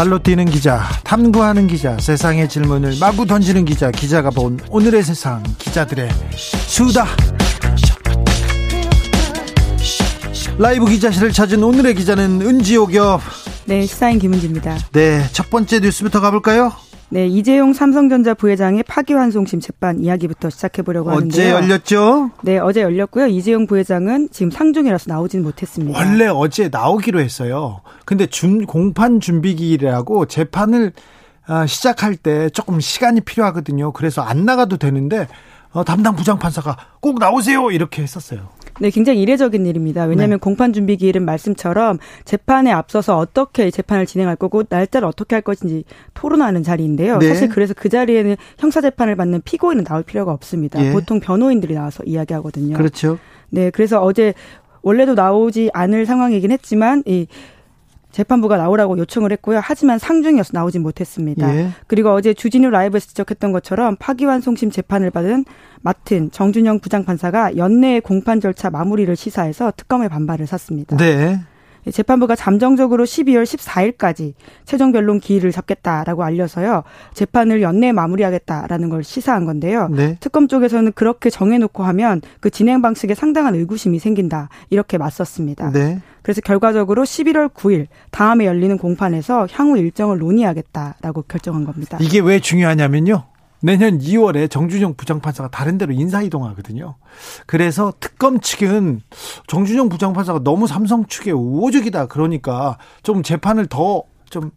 발로 뛰는 기자, 탐구하는 기자, 세상의 질문을 마구 던지는 기자, 기자가 본 오늘의 세상, 기자들의 수다. 라이브 기자실을 찾은 오늘의 기자는 은지옥엽. 네, 시사인 김은지입니다. 네, 첫 번째 뉴스부터 가볼까요? 네, 이재용 삼성전자 부회장의 파기환송심 재판 이야기부터 시작해 보려고 하는데요. 어제 열렸죠? 네, 어제 열렸고요. 이재용 부회장은 지금 상중이라서 나오지는 못했습니다. 원래 어제 나오기로 했어요. 근데 준 공판 준비기일이라고 재판을 아, 시작할 때 조금 시간이 필요하거든요. 그래서 안 나가도 되는데 어, 담당 부장판사가 꼭 나오세요 이렇게 했었어요. 네, 굉장히 이례적인 일입니다. 왜냐하면 네. 공판 준비 기일은 말씀처럼 재판에 앞서서 어떻게 재판을 진행할 거고 날짜를 어떻게 할 것인지 토론하는 자리인데요. 네. 사실 그래서 그 자리에는 형사 재판을 받는 피고인은 나올 필요가 없습니다. 예. 보통 변호인들이 나와서 이야기하거든요. 그렇죠. 네, 그래서 어제 원래도 나오지 않을 상황이긴 했지만 이 재판부가 나오라고 요청을 했고요. 하지만 상중이어서 나오진 못했습니다. 예. 그리고 어제 주진우 라이브에서 지적했던 것처럼 파기환송심 재판을 받은 맡은 정준영 부장판사가 연내에 공판 절차 마무리를 시사해서 특검의 반발을 샀습니다. 네. 재판부가 잠정적으로 12월 14일까지 최종 변론 기일을 잡겠다라고 알려서요. 재판을 연내에 마무리하겠다라는 걸 시사한 건데요. 네. 특검 쪽에서는 그렇게 정해놓고 하면 그 진행 방식에 상당한 의구심이 생긴다. 이렇게 맞섰습니다. 네. 그래서 결과적으로 11월 9일 다음에 열리는 공판에서 향후 일정을 논의하겠다라고 결정한 겁니다. 이게 왜 중요하냐면요. 내년 2월에 정준영 부장판사가 다른 데로 인사이동하거든요. 그래서 특검 측은 정준영 부장판사가 너무 삼성 측의 우호적이다. 그러니까 좀 재판을 더 좀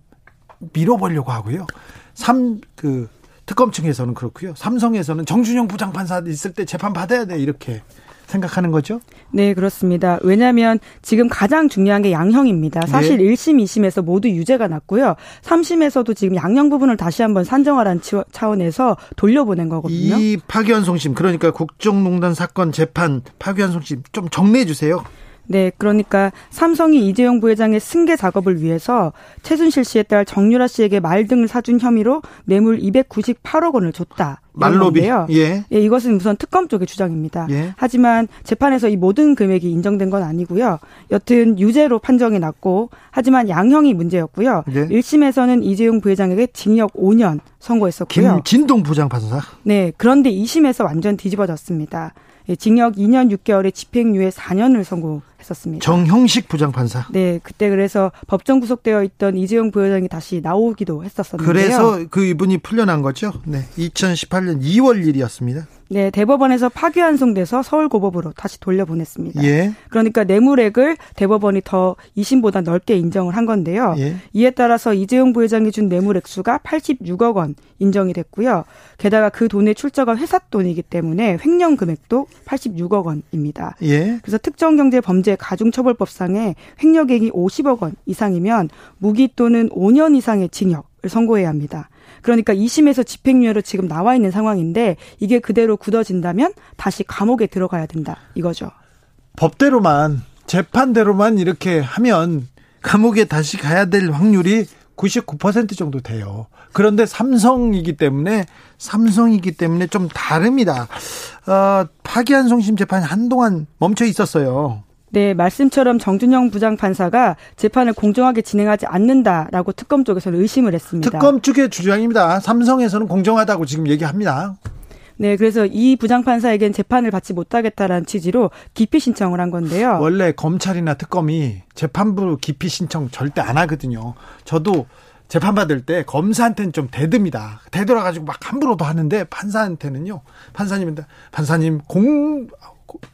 밀어보려고 하고요. 삼, 그, 특검 측에서는 그렇고요. 삼성에서는 정준영 부장판사 있을 때 재판 받아야 돼. 이렇게 생각하는 거죠? 네, 그렇습니다. 왜냐하면 지금 가장 중요한 게 양형입니다. 사실 네. 1심, 2심에서 모두 유죄가 났고요. 3심에서도 지금 양형 부분을 다시 한번 산정하라는 차원에서 돌려보낸 거거든요. 이 파기환송심, 그러니까 국정농단 사건 재판 파기환송심 좀 정리해 주세요. 네, 그러니까 삼성이 이재용 부회장의 승계 작업을 위해서 최순실 씨에 딸 정유라 씨에게 말 등을 사준 혐의로 뇌물 298억 원을 줬다. 말로비. 예. 예, 이것은 우선 특검 쪽의 주장입니다. 예. 하지만 재판에서 이 모든 금액이 인정된 건 아니고요. 여튼 유죄로 판정이 났고 하지만 양형이 문제였고요. 예. 1심에서는 이재용 부회장에게 징역 5년 선고했었고요. 김진동 부장판사. 네, 그런데 2심에서 완전 뒤집어졌습니다. 예, 징역 2년 6개월에 집행유예 4년을 선고했었습니다. 정형식 부장판사. 네, 그때 그래서 법정 구속되어 있던 이재용 부회장이 다시 나오기도 했었었는데요. 그래서 그 이분이 풀려난 거죠. 네, 2018년 2월 일이었습니다. 네, 대법원에서 파기환송돼서 서울고법으로 다시 돌려보냈습니다. 예. 그러니까 뇌물액을 대법원이 더 2심보다 넓게 인정을 한 건데요. 예. 이에 따라서 이재용 부회장이 준 뇌물액수가 86억 원 인정이 됐고요. 게다가 그 돈의 출처가 회사 돈이기 때문에 횡령 금액도 86억 원입니다. 예. 그래서 특정경제범죄 가중처벌법상에 횡령액이 50억 원 이상이면 무기 또는 5년 이상의 징역 을 선고해야 합니다. 그러니까 2심에서 집행유예로 지금 나와 있는 상황인데 이게 그대로 굳어진다면 다시 감옥에 들어가야 된다 이거죠. 법대로만 재판대로만 이렇게 하면 감옥에 다시 가야 될 확률이 99% 정도 돼요. 그런데 삼성이기 때문에 삼성이기 때문에 좀 다릅니다. 어, 파기환송심 재판이 한동안 멈춰 있었어요. 네, 말씀처럼 정준영 부장판사가 재판을 공정하게 진행하지 않는다라고 특검 쪽에서는 의심을 했습니다. 특검 쪽의 주장입니다. 삼성에서는 공정하다고 지금 얘기합니다. 네, 그래서 이 부장판사에겐 재판을 받지 못하겠다라는 취지로 기피 신청을 한 건데요. 원래 검찰이나 특검이 재판부 기피 신청 절대 안 하거든요. 저도 재판 받을 때 검사한테는 좀 대듭니다. 대들어가지고 막 함부로도 하는데 판사한테는요. 판사님한테 판사님 공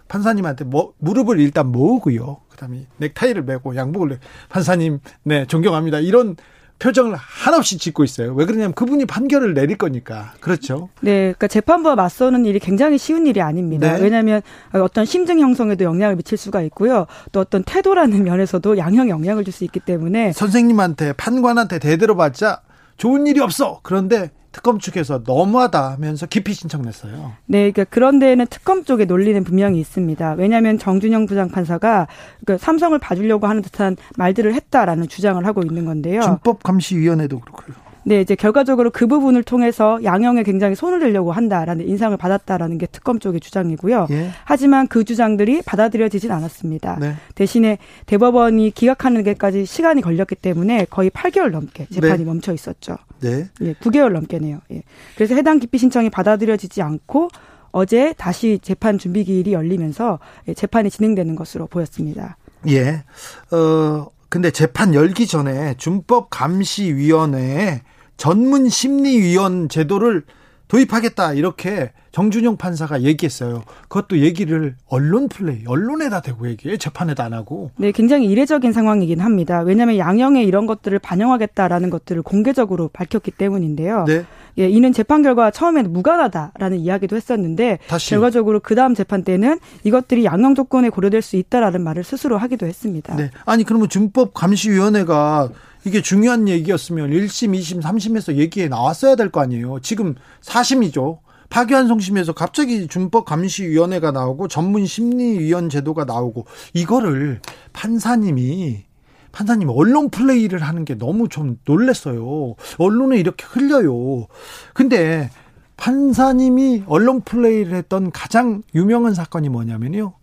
판사님한테 뭐 무릎을 일단 모으고요. 그다음에 넥타이를 메고 양복을 판사님 네 존경합니다. 이런 표정을 한없이 짓고 있어요. 왜 그러냐면 그분이 판결을 내릴 거니까. 그렇죠. 네. 그러니까 재판부와 맞서는 일이 굉장히 쉬운 일이 아닙니다. 네. 왜냐하면 어떤 심증 형성에도 영향을 미칠 수가 있고요. 또 어떤 태도라는 면에서도 양형 영향을 줄 수 있기 때문에 선생님한테 판관한테 대대로 받자 좋은 일이 없어. 그런데 특검 측에서 너무하다 하면서 기피 신청냈어요. 네, 그러니까 그런 데에는 특검 쪽에 논리는 분명히 있습니다. 왜냐하면 정준영 부장판사가 그 삼성을 봐주려고 하는 듯한 말들을 했다라는 주장을 하고 있는 건데요. 준법감시위원회도 그렇고요. 네, 이제 결과적으로 그 부분을 통해서 양형에 굉장히 손을 대려고 한다라는 인상을 받았다라는 게 특검 쪽의 주장이고요. 예. 하지만 그 주장들이 받아들여지진 않았습니다. 네. 대신에 대법원이 기각하는 데까지 시간이 걸렸기 때문에 거의 8개월 넘게 재판이 네. 멈춰 있었죠. 네. 예, 9개월 넘게네요. 예. 그래서 해당 기피 신청이 받아들여지지 않고 어제 다시 재판 준비 기일이 열리면서 예, 재판이 진행되는 것으로 보였습니다. 예. 어, 근데 재판 열기 전에 준법 감시 위원회에 전문 심리위원 제도를 도입하겠다 이렇게 정준영 판사가 얘기했어요. 그것도 얘기를 언론 플레이, 언론에다 대고 얘기해 재판에도 안 하고. 네, 굉장히 이례적인 상황이긴 합니다. 왜냐하면 양형에 이런 것들을 반영하겠다라는 것들을 공개적으로 밝혔기 때문인데요. 네. 예, 이는 재판 결과 처음에는 무관하다라는 이야기도 했었는데 다시. 결과적으로 그 다음 재판 때는 이것들이 양형 조건에 고려될 수 있다라는 말을 스스로 하기도 했습니다. 네, 아니 그러면 준법 감시위원회가 이게 중요한 얘기였으면 1심, 2심, 3심에서 얘기에 나왔어야 될 거 아니에요. 지금 4심이죠. 파기환 송심에서 갑자기 준법 감시위원회가 나오고 전문 심리위원 제도가 나오고 이거를 판사님이 판사님 언론 플레이를 하는 게 너무 좀 놀랬어요. 언론에 이렇게 흘려요. 근데 판사님이 언론 플레이를 했던 가장 유명한 사건이 뭐냐면요.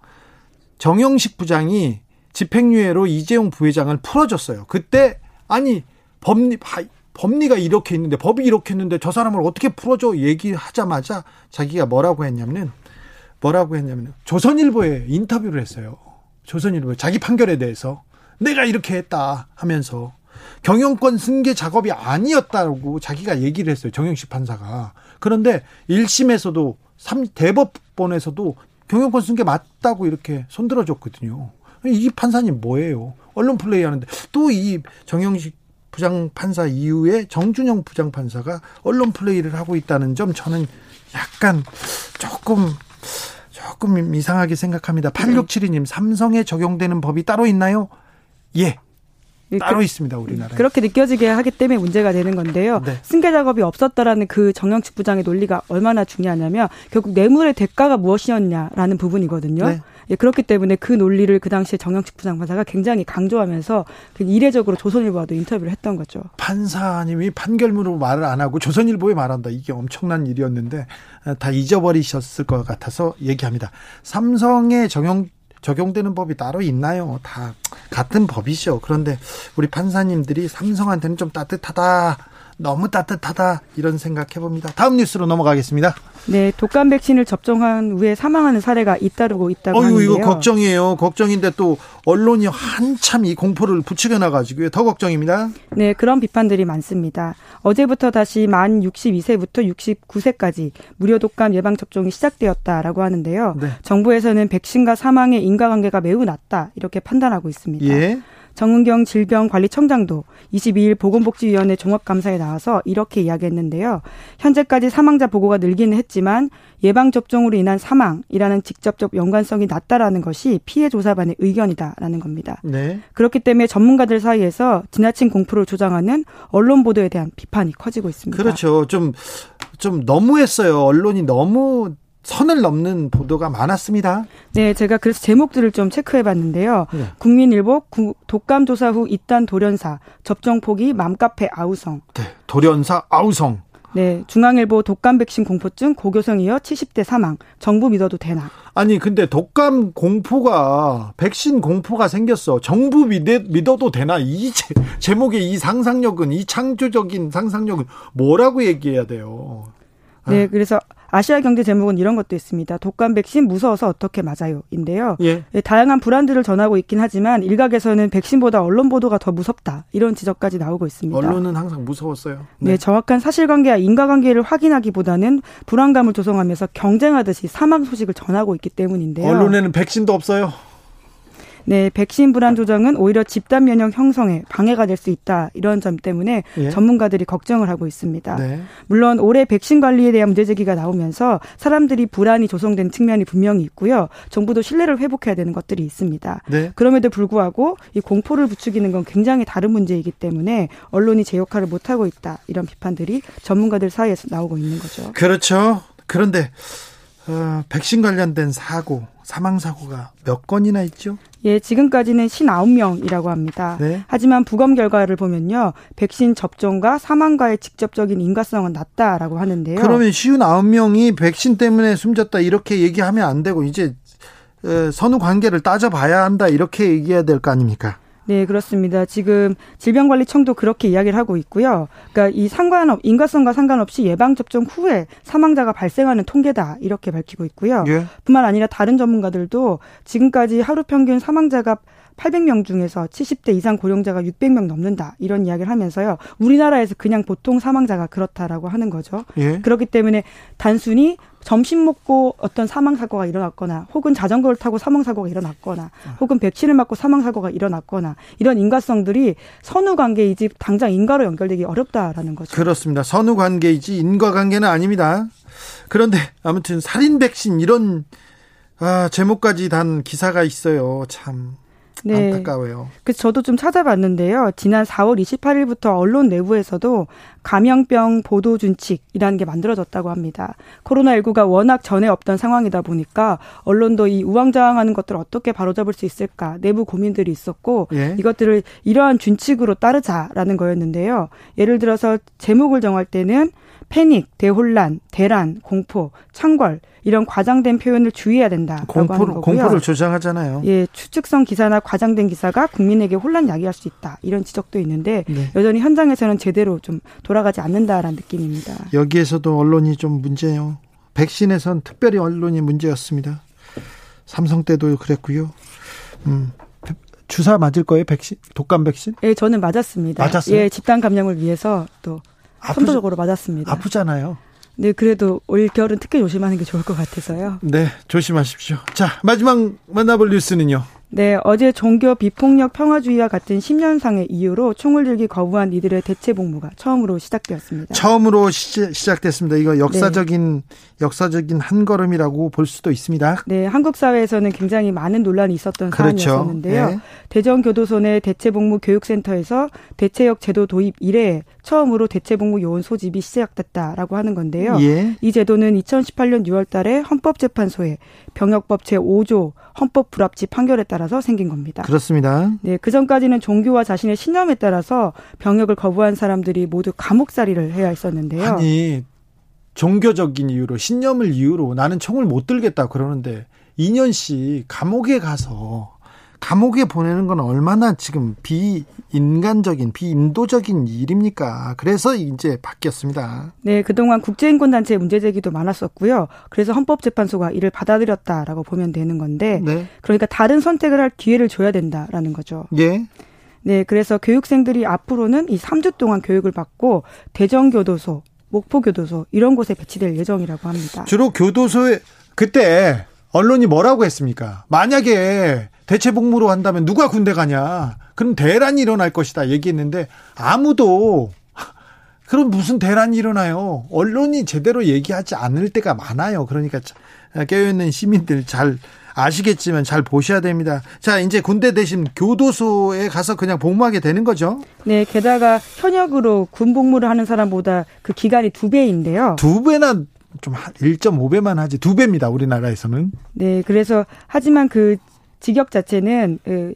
정영식 부장이 집행유예로 이재용 부회장을 풀어줬어요. 그때 아니 법리 법리가 이렇게 있는데 법이 이렇게 있는데 저 사람을 어떻게 풀어줘 얘기하자마자 자기가 뭐라고 했냐면은 뭐라고 했냐면 조선일보에 인터뷰를 했어요. 조선일보에 자기 판결에 대해서 내가 이렇게 했다 하면서 경영권 승계 작업이 아니었다고 자기가 얘기를 했어요. 정영식 판사가. 그런데 1심에서도 3 대법원에서도 경영권 승계 맞다고 이렇게 손들어 줬거든요. 이 판사님 뭐예요? 언론 플레이 하는데 또 이 정영식 부장 판사 이후에 정준영 부장 판사가 언론 플레이를 하고 있다는 점 저는 약간 조금 조금 이상하게 생각합니다. 8672님 삼성에 적용되는 법이 따로 있나요? 예. 따로 그, 있습니다 우리나라에 그렇게 느껴지게 하기 때문에 문제가 되는 건데요. 네. 승계 작업이 없었다라는 그 정영식 부장의 논리가 얼마나 중요하냐면 결국 뇌물의 대가가 무엇이었냐라는 부분이거든요. 네. 예, 그렇기 때문에 그 논리를 그 당시에 정영식 부장판사가 굉장히 강조하면서 그 이례적으로 조선일보와도 인터뷰를 했던 거죠. 판사님이 판결문으로 말을 안 하고 조선일보에 말한다. 이게 엄청난 일이었는데 어, 다 잊어버리셨을 것 같아서 얘기합니다. 삼성의 정영 적용되는 법이 따로 있나요? 다 같은 법이죠. 그런데 우리 판사님들이 삼성한테는 좀 따뜻하다. 너무 따뜻하다 이런 생각해 봅니다. 다음 뉴스로 넘어가겠습니다. 네, 독감 백신을 접종한 후에 사망하는 사례가 잇따르고 있다고 어휴, 하는데요. 이거 걱정이에요. 걱정인데 또 언론이 한참 이 공포를 부추겨 놔가지고요. 더 걱정입니다. 네, 그런 비판들이 많습니다. 어제부터 다시 만 62세부터 69세까지 무료 독감 예방 접종이 시작되었다라고 하는데요. 네. 정부에서는 백신과 사망의 인과관계가 매우 낮다 이렇게 판단하고 있습니다. 예. 정은경 질병관리청장도 22일 보건복지위원회 종합감사에 나와서 이렇게 이야기했는데요. 현재까지 사망자 보고가 늘기는 했지만 예방접종으로 인한 사망이라는 직접적 연관성이 낮다라는 것이 피해 조사반의 의견이다라는 겁니다. 네. 그렇기 때문에 전문가들 사이에서 지나친 공포를 조장하는 언론 보도에 대한 비판이 커지고 있습니다. 그렇죠. 좀, 좀 너무했어요. 언론이 너무 선을 넘는 보도가 많았습니다. 네, 제가 그래서 제목들을 좀 체크해 봤는데요. 네. 국민일보 독감 조사 후 잇단 돌연사 접종 포기 맘카페 아우성. 네, 돌연사 아우성. 네, 중앙일보 독감 백신 공포증 고교성 이어 70대 사망. 정부 믿어도 되나? 아니, 근데 독감 공포가 백신 공포가 생겼어. 정부 믿어, 믿어도 되나? 이 제, 제목의 이 상상력은 이 창조적인 상상력은 뭐라고 얘기해야 돼요? 네, 그래서 아시아 경제 제목은 이런 것도 있습니다. 독감 백신 무서워서 어떻게 맞아요?인데요. 예. 예. 다양한 불안들을 전하고 있긴 하지만 일각에서는 백신보다 언론 보도가 더 무섭다 이런 지적까지 나오고 있습니다. 언론은 항상 무서웠어요. 네, 네 정확한 사실관계와 인과관계를 확인하기보다는 불안감을 조성하면서 경쟁하듯이 사망 소식을 전하고 있기 때문인데요. 언론에는 백신도 없어요. 네, 백신 불안 조정은 오히려 집단 면역 형성에 방해가 될 수 있다. 이런 점 때문에 예. 전문가들이 걱정을 하고 있습니다. 네. 물론 올해 백신 관리에 대한 문제 제기가 나오면서 사람들이 불안이 조성된 측면이 분명히 있고요. 정부도 신뢰를 회복해야 되는 것들이 있습니다. 네. 그럼에도 불구하고 이 공포를 부추기는 건 굉장히 다른 문제이기 때문에 언론이 제 역할을 못 하고 있다. 이런 비판들이 전문가들 사이에서 나오고 있는 거죠. 그렇죠. 그런데 어, 백신 관련된 사고, 사망 사고가 몇 건이나 있죠? 예, 지금까지는 59명이라고 합니다. 네. 하지만 부검 결과를 보면요. 백신 접종과 사망과의 직접적인 인과성은 낮다라고 하는데요. 그러면 59명이 백신 때문에 숨졌다 이렇게 얘기하면 안 되고 이제 어, 선후 관계를 따져봐야 한다 이렇게 얘기해야 될 거 아닙니까? 네, 그렇습니다. 지금 질병관리청도 그렇게 이야기를 하고 있고요. 그러니까 이 상관없 인과성과 상관없이 예방 접종 후에 사망자가 발생하는 통계다 이렇게 밝히고 있고요. 예. 뿐만 아니라 다른 전문가들도 지금까지 하루 평균 사망자가 800명 중에서 70대 이상 고령자가 600명 넘는다 이런 이야기를 하면서요. 우리나라에서 그냥 보통 사망자가 그렇다라고 하는 거죠. 예. 그렇기 때문에 단순히 점심 먹고 어떤 사망 사고가 일어났거나 혹은 자전거를 타고 사망 사고가 일어났거나 혹은 백신을 맞고 사망 사고가 일어났거나 이런 인과성들이 선후 관계이지 당장 인과로 연결되기 어렵다라는 거죠. 그렇습니다. 선후 관계이지 인과 관계는 아닙니다. 그런데 아무튼 살인 백신 이런 아, 제목까지 단 기사가 있어요. 참 네. 안타까워요. 그 저도 좀 찾아봤는데요. 지난 4월 28일부터 언론 내부에서도 감염병 보도 준칙이라는 게 만들어졌다고 합니다. 코로나19가 워낙 전에 없던 상황이다 보니까 언론도 이 우왕좌왕하는 것들을 어떻게 바로잡을 수 있을까 내부 고민들이 있었고 예. 이것들을 이러한 준칙으로 따르자라는 거였는데요. 예를 들어서 제목을 정할 때는 패닉, 대혼란, 대란, 공포, 창궐 이런 과장된 표현을 주의해야 된다라고 공포를, 하는 거고요. 공포를 조장하잖아요. 예, 추측성 기사나 과장된 기사가 국민에게 혼란 야기할 수 있다 이런 지적도 있는데 네. 여전히 현장에서는 제대로 좀 돌아가지 않는다라는 느낌입니다. 여기에서도 언론이 좀 문제예요. 백신에선 특별히 언론이 문제였습니다. 삼성 때도 그랬고요. 음, 주사 맞을 거예요, 백신? 독감 백신? 예, 저는 맞았습니다. 맞았어요? 예, 집단 감염을 위해서 또 선도적으로 맞았습니다. 아프잖아요. 네, 그래도 올 겨울은 특히 조심하는 게 좋을 것 같아서요. 네, 조심하십시오. 자, 마지막 만나볼 뉴스는요. 네, 어제 종교 비폭력 평화주의와 같은 10년상의 이유로 총을 들기 거부한 이들의 대체 복무가 처음으로 시작되었습니다. 처음으로 시, 작됐습니다 이거 역사적인 네. 역사적인 한 걸음이라고 볼 수도 있습니다. 네, 한국 사회에서는 굉장히 많은 논란이 있었던 그렇죠. 사안이었는데요. 네. 대전교도소 내 대체 복무 교육센터에서 대체역 제도 도입 이래 처음으로 대체복무 요원 소집이 시작됐다라고 하는 건데요. 예. 이 제도는 2018년 6월 달에 헌법재판소에 병역법 제5조 헌법 불합치 판결에 따라서 생긴 겁니다. 그렇습니다. 네, 그 전까지는 종교와 자신의 신념에 따라서 병역을 거부한 사람들이 모두 감옥살이를 해야 했었는데요. 아니 종교적인 이유로 신념을 이유로 나는 총을 못 들겠다 그러는데 2년씩 감옥에 가서 감옥에 보내는 건 얼마나 지금 비인간적인 비인도적인 일입니까? 그래서 이제 바뀌었습니다. 네, 그동안 국제인권단체 문제 제기도 많았었고요. 그래서 헌법재판소가 이를 받아들였다라고 보면 되는 건데, 네. 그러니까 다른 선택을 할 기회를 줘야 된다라는 거죠. 예. 네, 그래서 교육생들이 앞으로는 이 3주 동안 교육을 받고 대전교도소, 목포교도소 이런 곳에 배치될 예정이라고 합니다. 주로 교도소에 그때 언론이 뭐라고 했습니까? 만약에 대체 복무로 한다면 누가 군대 가냐? 그럼 대란이 일어날 것이다 얘기했는데 아무도 그럼 무슨 대란이 일어나요? 언론이 제대로 얘기하지 않을 때가 많아요. 그러니까 깨어있는 시민들 잘 아시겠지만 잘 보셔야 됩니다. 자, 이제 군대 대신 교도소에 가서 그냥 복무하게 되는 거죠? 네, 게다가 현역으로 군 복무를 하는 사람보다 그 기간이 두 배인데요. 두 배나 좀 1.5배만 하지 두 배입니다. 우리나라에서는. 네, 그래서 하지만 그 직역 자체는 그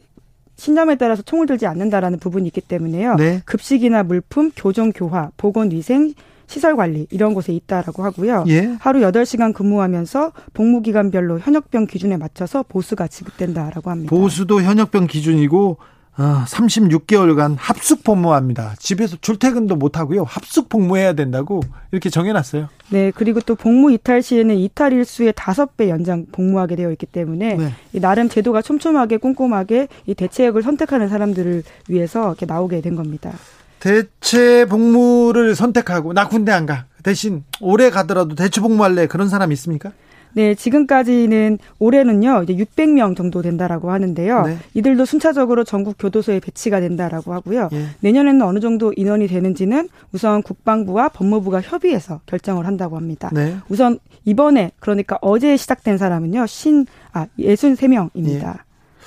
신념에 따라서 총을 들지 않는다라는 부분이 있기 때문에요. 네. 급식이나 물품, 교정 교화, 보건 위생, 시설 관리 이런 곳에 있다라고 하고요. 예. 하루 8시간 근무하면서 복무 기간별로 현역병 기준에 맞춰서 보수가 지급된다라고 합니다. 보수도 현역병 기준이고 어, 36개월간 합숙 복무합니다. 집에서 출퇴근도 못 하고요. 합숙 복무해야 된다고 이렇게 정해놨어요. 네, 그리고 또 복무 이탈 시에는 이탈 일수의 다섯 배 연장 복무하게 되어 있기 때문에 네. 나름 제도가 촘촘하게 꼼꼼하게 이 대체역을 선택하는 사람들을 위해서 이렇게 나오게 된 겁니다. 대체 복무를 선택하고 나 군대 안 가. 대신 오래 가더라도 대체 복무할래 그런 사람 있습니까? 네, 지금까지는 올해는요 이제 600명 정도 된다라고 하는데요. 네. 이들도 순차적으로 전국 교도소에 배치가 된다라고 하고요. 예. 내년에는 어느 정도 인원이 되는지는 우선 국방부와 법무부가 협의해서 결정을 한다고 합니다. 네. 우선 이번에 그러니까 어제 시작된 사람은요 신 아 63명입니다. 예.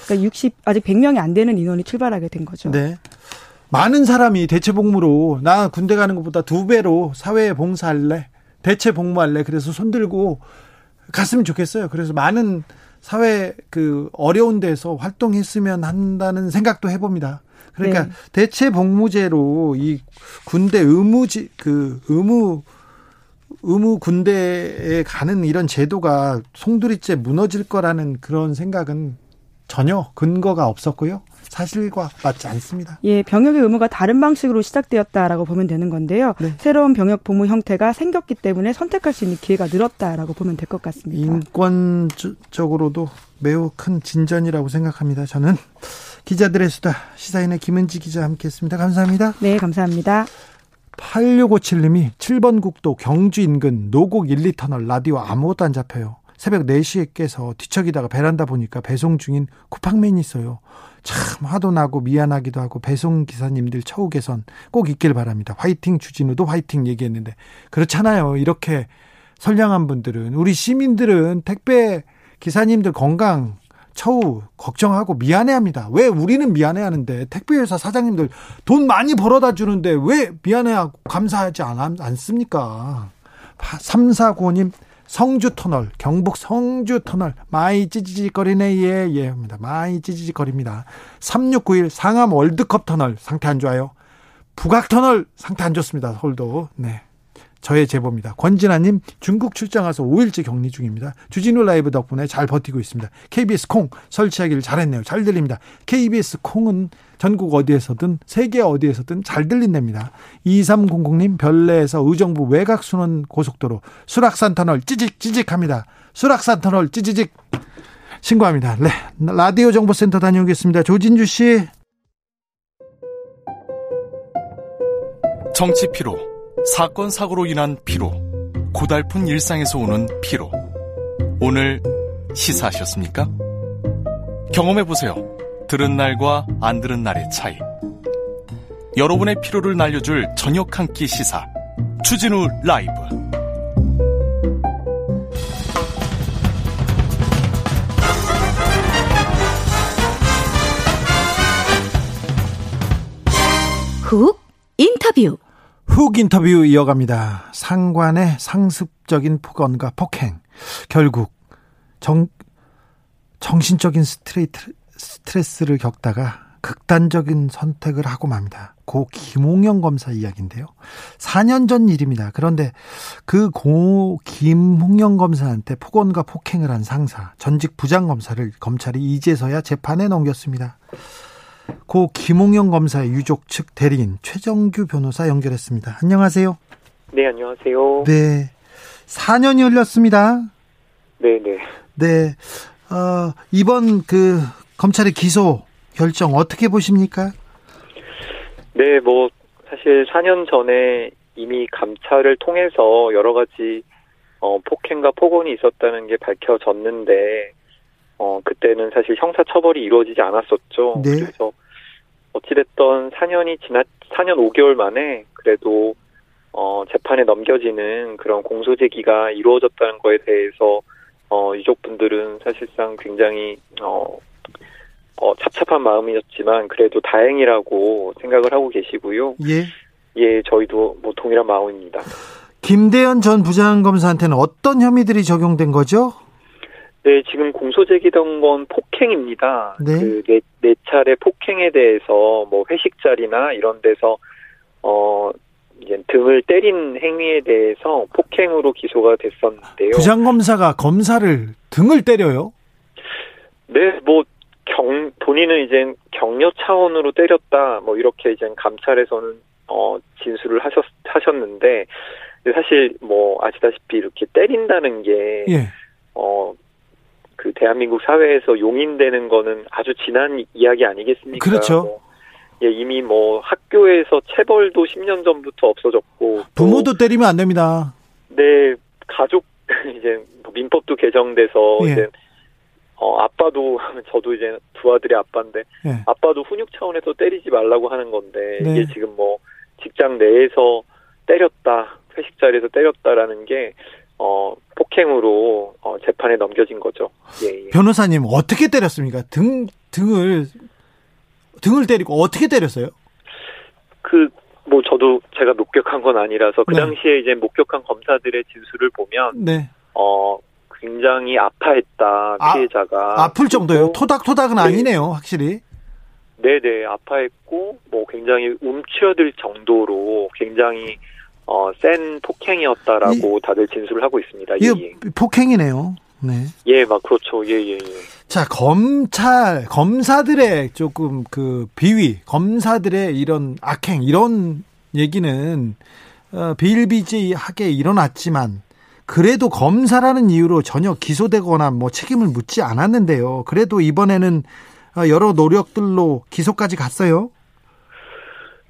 그러니까 60 아직 100명이 안 되는 인원이 출발하게 된 거죠. 네. 많은 사람이 대체 복무로 나 군대 가는 것보다 두 배로 사회에 봉사할래. 대체 복무할래. 그래서 손 들고 갔으면 좋겠어요. 그래서 많은 사회 그 어려운 데서 활동했으면 한다는 생각도 해봅니다. 그러니까 네. 대체 복무제로 이 군대 의무지 그 의무 의무 군대에 가는 이런 제도가 송두리째 무너질 거라는 그런 생각은 전혀 근거가 없었고요. 사실과 맞지 않습니다. 예, 병역의 의무가 다른 방식으로 시작되었다라고 보면 되는 건데요. 네. 새로운 병역 복무 형태가 생겼기 때문에 선택할 수 있는 기회가 늘었다라고 보면 될 것 같습니다. 인권적으로도 매우 큰 진전이라고 생각합니다. 저는 기자들의 수다 시사인의 김은지 기자 함께했습니다. 감사합니다. 네, 감사합니다. 8657님이 7번 국도 경주 인근 노곡 1, 2터널 라디오 아무것도 안 잡혀요. 새벽 4시에 깨서 뒤척이다가 베란다 보니까 배송 중인 쿠팡맨이 있어요. 참 화도 나고 미안하기도 하고 배송 기사님들 처우 개선 꼭 있길 바랍니다. 화이팅 주진우도 화이팅 얘기했는데 그렇잖아요. 이렇게 선량한 분들은 우리 시민들은 택배 기사님들 건강 처우 걱정하고 미안해합니다. 왜 우리는 미안해하는데 택배회사 사장님들 돈 많이 벌어다 주는데 왜 미안해하고 감사하지 않, 않습니까? 3495님 성주 터널, 경북 성주 터널, 많이 찌지직거리네, 예, 예, 합니다. 많이 찌지직거립니다. 3691 상암 월드컵 터널, 상태 안 좋아요. 북악 터널, 상태 안 좋습니다. 서울도. 네. 저의 제보입니다. 권진아님 중국 출장 와서 5일째 격리 중입니다. 주진우 라이브 덕분에 잘 버티고 있습니다. KBS 콩 설치하기를 잘했네요. 잘 들립니다. KBS 콩은 전국 어디에서든 세계 어디에서든 잘 들린답니다. 2300님 별내에서 의정부 외곽순환 고속도로 수락산 터널 찌직 찌직합니다. 수락산 터널 찌지직 신고합니다. 네. 라디오 정보센터 다녀오겠습니다. 조진주 씨. 정치 피로, 사건 사고로 인한 피로, 고달픈 일상에서 오는 피로. 오늘 시사하셨습니까? 경험해 보세요. 들은 날과 안 들은 날의 차이. 여러분의 피로를 날려줄 저녁 한 끼 시사. 추진우 라이브. 훅 인터뷰. 훅 인터뷰 이어갑니다. 상관의 상습적인 폭언과 폭행. 결국 정, 정신적인 스트레이트, 스트레스를 겪다가 극단적인 선택을 하고 맙니다. 고 김홍영 검사 이야기인데요. 4년 전 일입니다. 그런데 그 고 김홍영 검사한테 폭언과 폭행을 한 상사, 전직 부장검사를 검찰이 이제서야 재판에 넘겼습니다. 고 김홍영 검사의 유족 측 대리인 최정규 변호사 연결했습니다. 안녕하세요. 네, 안녕하세요. 네. 4년이 흘렸습니다. 네, 네. 네. 어, 이번 그 검찰의 기소 결정 어떻게 보십니까? 네, 뭐 사실 4년 전에 이미 감찰을 통해서 여러 가지 어, 폭행과 폭언이 있었다는 게 밝혀졌는데 어, 그때는 사실 형사 처벌이 이루어지지 않았었죠. 네. 그래서 어찌됐던 4년이 지났 4년 5개월 만에 그래도 어, 재판에 넘겨지는 그런 공소 제기가 이루어졌다는 거에 대해서 어, 유족분들은 사실상 굉장히 어, 어, 찹찹한 마음이었지만 그래도 다행이라고 생각을 하고 계시고요. 예. 예, 저희도 뭐 동일한 마음입니다. 김대현 전 부장검사한테는 어떤 혐의들이 적용된 거죠? 네, 지금 공소 제기된 건 폭행입니다. 네. 그 네, 네 차례 폭행에 대해서 뭐 회식 자리나 이런 데서 어 이제 등을 때린 행위에 대해서 폭행으로 기소가 됐었는데요. 부장검사가 검사를 등을 때려요? 네, 뭐 경, 본인은 이제 격려 차원으로 때렸다, 뭐 이렇게 이제 감찰에서는 어, 진술을 하셨, 하셨는데, 사실 뭐 아시다시피 이렇게 때린다는 게, 예. 어, 그 대한민국 사회에서 용인되는 거는 아주 지난 이야기 아니겠습니까? 그렇죠. 뭐, 예, 이미 뭐 학교에서 체벌도 10년 전부터 없어졌고 부모도 또, 때리면 안 됩니다. 네, 가족 이제 뭐 민법도 법도 개정돼서 예. 이제 어 아빠도 저도 이제 두 아들의 아빠인데 예. 아빠도 훈육 차원에서 때리지 말라고 하는 건데 네. 이게 지금 뭐 직장 내에서 때렸다 회식 자리에서 때렸다라는 게 어, 폭행으로 어, 재판에 넘겨진 거죠. 예, 예. 변호사님 어떻게 때렸습니까? 등 등을 등을 때리고 어떻게 때렸어요? 그 뭐 저도 제가 목격한 건 아니라서 그 네. 당시에 이제 목격한 검사들의 진술을 보면 네. 어 굉장히 아파했다 아, 피해자가 아, 아플 정도요. 토닥토닥은 네. 아니네요, 확실히. 네네 아파했고 뭐 굉장히 움츠러들 정도로 굉장히 어, 센 폭행이었다라고 이, 다들 진술을 하고 있습니다. 이 예, 예. 폭행이네요. 네. 예, 막 그렇죠. 예, 예, 예. 자, 검찰 검사들의 조금 그 비위, 검사들의 이런 악행 이런 얘기는 어, 비일비재하게 일어났지만 그래도 검사라는 이유로 전혀 기소되거나 뭐 책임을 묻지 않았는데요. 그래도 이번에는 어, 여러 노력들로 기소까지 갔어요.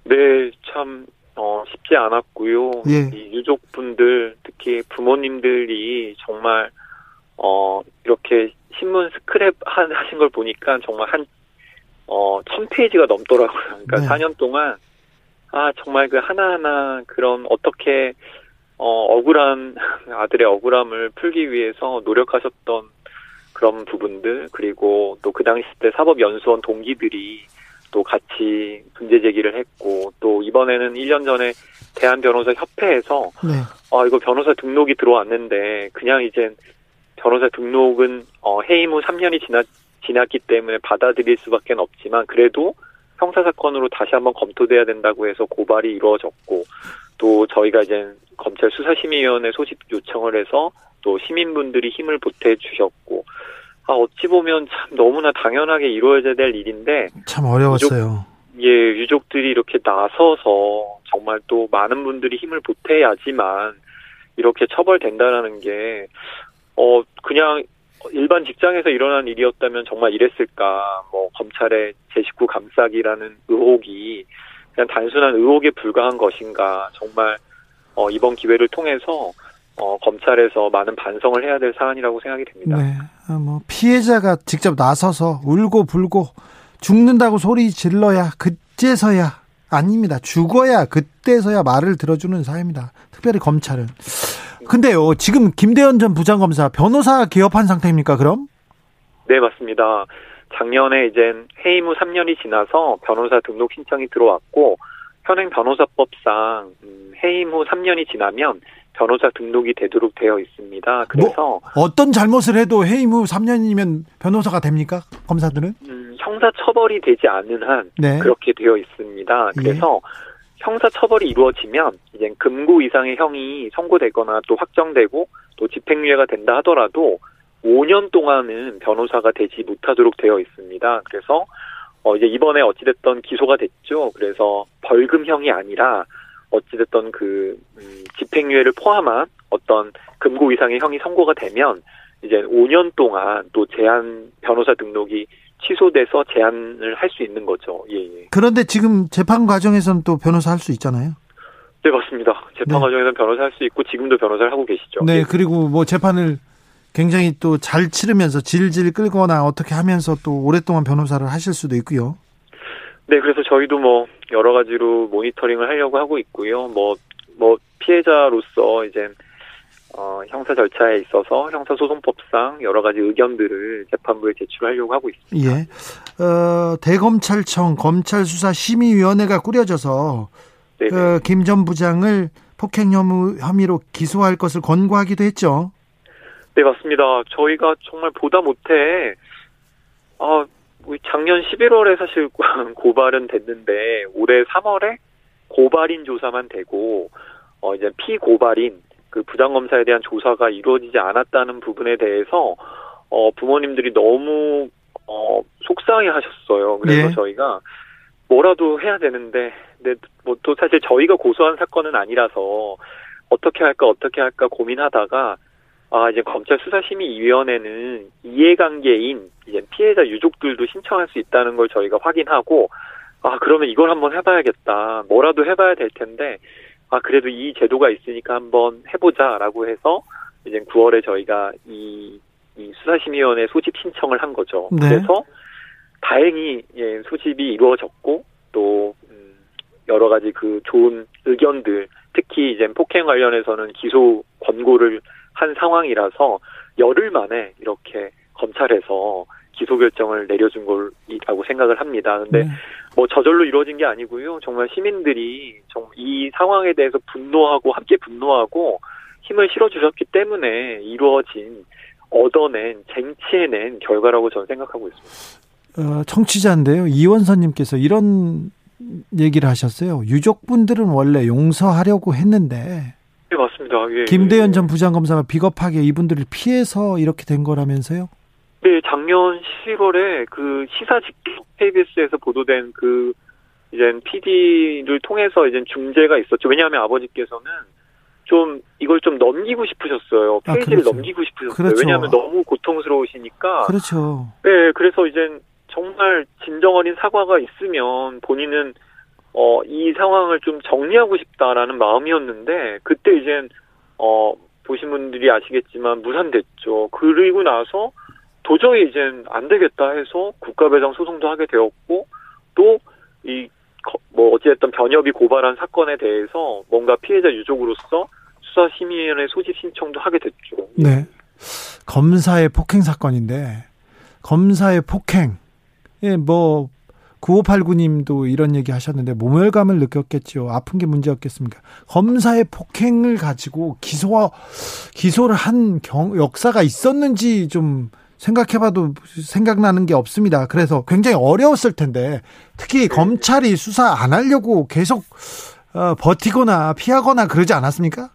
네, 참 어, 쉽지 않았고요. 예. 이 유족분들, 특히 부모님들이 정말, 어, 이렇게 신문 스크랩 하신 걸 보니까 정말 한, 어, 천 페이지가 넘더라고요. 그러니까 네. 4년 동안, 아, 정말 그 하나하나 그런 어떻게, 어, 억울한, 아들의 억울함을 풀기 위해서 노력하셨던 그런 부분들, 그리고 또 그 당시 때 사법연수원 동기들이 또 같이 문제 제기를 했고 또 이번에는 1년 전에 대한 변호사 협회에서 네. 아 이거 변호사 등록이 들어왔는데 그냥 이제 변호사 등록은 어 해임 후 3년이 지났 지났기 때문에 받아들일 수밖에 없지만 그래도 형사 사건으로 다시 한번 검토돼야 된다고 해서 고발이 이루어졌고 또 저희가 이제 검찰 수사심의위원회 소집 요청을 해서 또 시민분들이 힘을 보태 주셨고 아, 어찌 보면 참 너무나 당연하게 이루어져야 될 일인데. 참 어려웠어요. 유족, 예, 유족들이 이렇게 나서서 정말 또 많은 분들이 힘을 보태야지만 이렇게 처벌된다라는 게, 어, 그냥 일반 직장에서 일어난 일이었다면 정말 이랬을까. 뭐, 검찰의 제 식구 감싸기라는 의혹이 그냥 단순한 의혹에 불과한 것인가. 정말, 어, 이번 기회를 통해서 어, 검찰에서 많은 반성을 해야 될 사안이라고 생각이 됩니다. 네. 아, 뭐 피해자가 직접 나서서 울고 불고 죽는다고 소리 질러야 그제서야 아닙니다. 죽어야 그때서야 말을 들어주는 사회입니다. 특별히 검찰은. 근데요, 지금 김대현 전 부장검사 변호사 개업한 상태입니까? 그럼? 네, 맞습니다. 작년에 이제 해임 후 3년이 지나서 변호사 등록 신청이 들어왔고 현행 변호사법상 음, 해임 후 3년이 지나면 변호사 등록이 되도록 되어 있습니다. 그래서 뭐 어떤 잘못을 해도 해임 후 3년이면 변호사가 됩니까? 검사들은? 음, 형사 처벌이 되지 않는 한 네. 그렇게 되어 있습니다. 예. 그래서 예. 형사 처벌이 이루어지면 이제 금고 이상의 형이 선고되거나 또 확정되고 또 집행유예가 된다 하더라도 5년 동안은 변호사가 되지 못하도록 되어 있습니다. 그래서 어 이제 이번에 어찌됐던 기소가 됐죠. 그래서 벌금형이 아니라 어찌됐던 그 음, 집행유예를 포함한 어떤 금고 이상의 형이 선고가 되면 이제 5년 동안 또 제한 변호사 등록이 취소돼서 제한을 할 수 있는 거죠. 예, 예. 그런데 지금 재판 과정에서는 또 변호사 할 수 있잖아요. 네, 맞습니다. 재판 네. 과정에서는 변호사 할 수 있고 지금도 변호사를 하고 계시죠. 네, 예. 그리고 뭐 재판을 굉장히 또 잘 치르면서 질질 끌거나 어떻게 하면서 또 오랫동안 변호사를 하실 수도 있고요. 네, 그래서 저희도 뭐 여러 가지로 모니터링을 하려고 하고 있고요. 뭐, 뭐, 피해자로서 이제, 어, 형사 절차에 있어서 형사소송법상 여러 가지 의견들을 재판부에 제출하려고 하고 있습니다. 예. 어, 대검찰청 검찰수사심의위원회가 꾸려져서 그 김전 부장을 폭행 혐의로 기소할 것을 권고하기도 했죠. 네, 맞습니다. 저희가 정말 보다 못해, 아, 작년 11월에 사실 고발은 됐는데 올해 3월에 고발인 조사만 되고 어 이제 피고발인 그 부장검사에 대한 조사가 이루어지지 않았다는 부분에 대해서 어 부모님들이 너무 어 속상해 하셨어요. 그래서 네. 저희가 뭐라도 해야 되는데 근데 뭐 또 사실 저희가 고소한 사건은 아니라서 어떻게 할까 어떻게 할까 고민하다가 아, 이제 검찰 수사심의위원회는 이해관계인 이제 피해자 유족들도 신청할 수 있다는 걸 저희가 확인하고 아, 그러면 이걸 한번 해봐야겠다. 뭐라도 해봐야 될 텐데 아, 그래도 이 제도가 있으니까 한번 해보자라고 해서 이제 9월에 저희가 이, 이 수사심의위원회 소집 신청을 한 거죠. 네. 그래서 다행히 예, 소집이 이루어졌고 또 음, 여러 가지 그 좋은 의견들 특히 이제 폭행 관련해서는 기소 권고를 한 상황이라서 열흘 만에 이렇게 검찰에서 기소 결정을 내려준 걸이라고 생각을 합니다. 근데 네. 뭐 저절로 이루어진 게 아니고요. 정말 시민들이 이 상황에 대해서 분노하고 함께 분노하고 힘을 실어주셨기 때문에 이루어진 얻어낸 쟁취해낸 결과라고 저는 생각하고 있습니다. 어, 청취자인데요. 이원선님께서 이런 얘기를 하셨어요. 유족분들은 원래 용서하려고 했는데. 네, 맞습니다. 예, 김대현 예. 전 부장검사가 비겁하게 이분들을 피해서 이렇게 된 거라면서요? 네, 작년 11월에 그 시사 직격 KBS에서 보도된 그 이제 PD를 통해서 이제 중재가 있었죠. 왜냐하면 아버지께서는 좀 이걸 좀 넘기고 싶으셨어요. 아, 페이지를 아, 그렇죠. 넘기고 싶으셨어요. 그렇죠. 왜냐하면 너무 고통스러우시니까. 그렇죠. 네, 그래서 이제 정말 진정 어린 사과가 있으면 본인은 어, 이 상황을 좀 정리하고 싶다라는 마음이었는데 그때 이제 어, 보신 분들이 아시겠지만 무산됐죠. 그리고 나서 도저히 이젠 안 되겠다 해서 국가배상 소송도 하게 되었고 또 이 뭐 어찌됐든 변협이 고발한 사건에 대해서 뭔가 피해자 유족으로서 수사심의위원회 소집 신청도 하게 됐죠. 네. 검사의 폭행 사건인데 검사의 폭행 예, 뭐 9589님도 이런 얘기 하셨는데 모멸감을 느꼈겠죠. 아픈 게 문제였겠습니까? 검사의 폭행을 가지고 기소 기소를 한 경, 역사가 있었는지 좀 생각해봐도 생각나는 게 없습니다. 그래서 굉장히 어려웠을 텐데 특히 네. 검찰이 수사 안 하려고 계속 어, 버티거나 피하거나 그러지 않았습니까?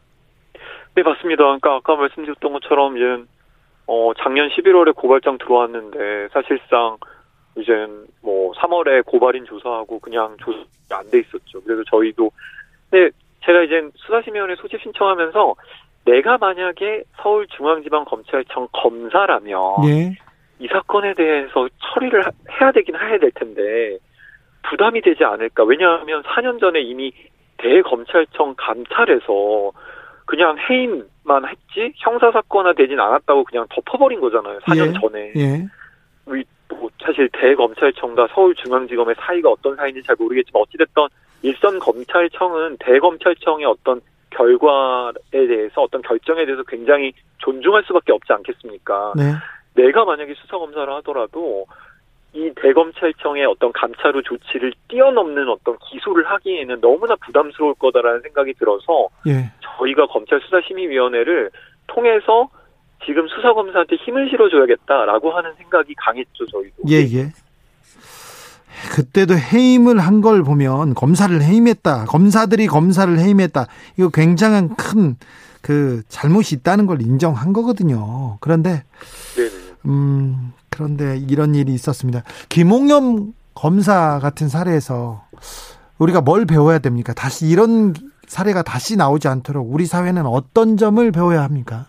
네 맞습니다. 그러니까 아까 말씀드렸던 것처럼 이제 어, 작년 11월에 고발장 들어왔는데 사실상 이제 뭐 3월에 고발인 조사하고 그냥 조사 안 돼 있었죠. 그래서 저희도 근데 제가 이제 수사심의원회 소집 신청하면서 내가 만약에 서울중앙지방검찰청 검사라면 예. 이 사건에 대해서 처리를 해야 되긴 해야 될 텐데 부담이 되지 않을까. 왜냐하면 4년 전에 이미 대검찰청 감찰에서 그냥 해임만 했지 형사사건화 되진 않았다고 그냥 덮어버린 거잖아요. 4년 예. 전에. 예. 뭐 사실 대검찰청과 서울중앙지검의 사이가 어떤 사이인지 잘 모르겠지만 어찌됐든 일선 검찰청은 대검찰청의 어떤 결과에 대해서 어떤 결정에 대해서 굉장히 존중할 수밖에 없지 않겠습니까? 네. 내가 만약에 수사 검사를 하더라도 이 대검찰청의 어떤 감찰 후 조치를 뛰어넘는 어떤 기소를 하기에는 너무나 부담스러울 거다라는 생각이 들어서 예. 저희가 검찰 수사심의위원회를 통해서 지금 수사 검사한테 힘을 실어줘야겠다라고 하는 생각이 강했죠 저희도. 예예. 예. 그때도 해임을 한 걸 보면 검사를 해임했다. 검사들이 검사를 해임했다. 이거 굉장한 큰 그 잘못이 있다는 걸 인정한 거거든요. 그런데 음 그런데 이런 일이 있었습니다. 김홍겸 검사 같은 사례에서 우리가 뭘 배워야 됩니까? 다시 이런 사례가 다시 나오지 않도록 우리 사회는 어떤 점을 배워야 합니까?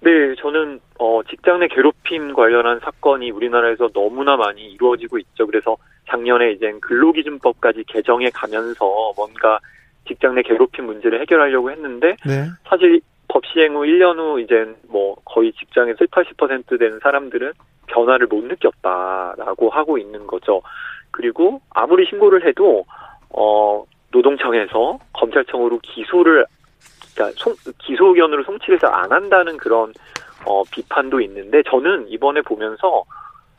네, 저는 어, 직장 내 괴롭힘 관련한 사건이 우리나라에서 너무나 많이 이루어지고 있죠. 그래서 작년에 이제 근로기준법까지 개정해 가면서 뭔가 직장 내 괴롭힘 문제를 해결하려고 했는데 네. 사실 법 시행 후 1년 후 이제 뭐 거의 직장에서 7, 80% 되는 사람들은 변화를 못 느꼈다라고 하고 있는 거죠. 그리고 아무리 신고를 해도 어 노동청에서 검찰청으로 기소를 그러니까 송, 기소 의견으로 송치를 잘 안 한다는 그런 어, 비판도 있는데 저는 이번에 보면서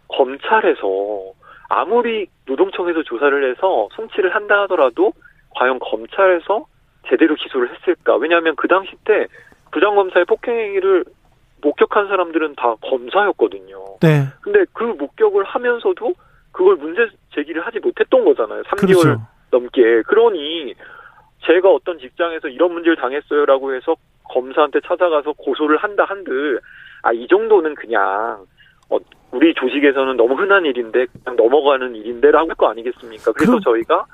검찰에서 아무리 노동청에서 조사를 해서 송치를 한다 하더라도 과연 검찰에서 제대로 기소를 했을까? 왜냐하면 그 당시 때 부장검사의 폭행행위를 목격한 사람들은 다 검사였거든요. 네. 근데 그 목격을 하면서도 그걸 문제 제기를 하지 못했던 거잖아요. 3개월 그렇죠. 넘게. 그러니 제가 어떤 직장에서 이런 문제를 당했어요라고 해서 검사한테 찾아가서 고소를 한다 한들 아 이 정도는 그냥 어, 우리 조직에서는 너무 흔한 일인데 그냥 넘어가는 일인데라고 할 거 아니겠습니까? 그래서 그... 저희가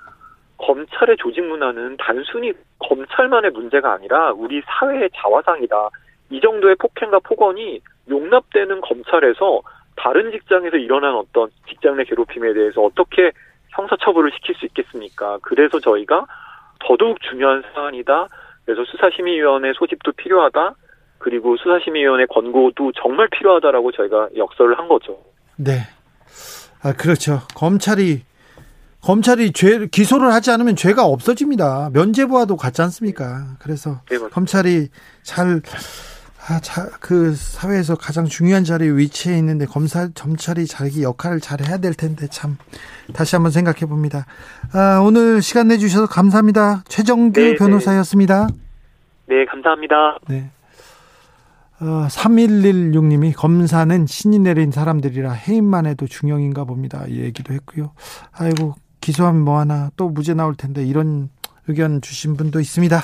검찰의 조직 문화는 단순히 검찰만의 문제가 아니라 우리 사회의 자화상이다. 이 정도의 폭행과 폭언이 용납되는 검찰에서 다른 직장에서 일어난 어떤 직장 내 괴롭힘에 대해서 어떻게 형사처벌을 시킬 수 있겠습니까? 그래서 저희가 더더욱 중요한 사안이다. 그래서 수사심의위원회 소집도 필요하다. 그리고 수사심의위원회 권고도 정말 필요하다라고 저희가 역설을 한 거죠. 네. 아, 그렇죠. 검찰이 검찰이 죄 기소를 하지 않으면 죄가 없어집니다. 면죄부와도 같지 않습니까? 그래서 네, 검찰이 잘 아, 자, 그 사회에서 가장 중요한 자리에 위치해 있는데 검사 검찰이 자기 역할을 잘 해야 될 텐데 참 다시 한번 생각해 봅니다. 아, 오늘 시간 내 주셔서 감사합니다. 최정규 네, 네. 변호사였습니다. 네. 네, 감사합니다. 네. 어, 3116님이 검사는 신이 내린 사람들이라 해임만 해도 중형인가 봅니다. 이 얘기도 했고요. 아이고, 기소하면 뭐하나 또 무죄 나올 텐데 이런 의견 주신 분도 있습니다.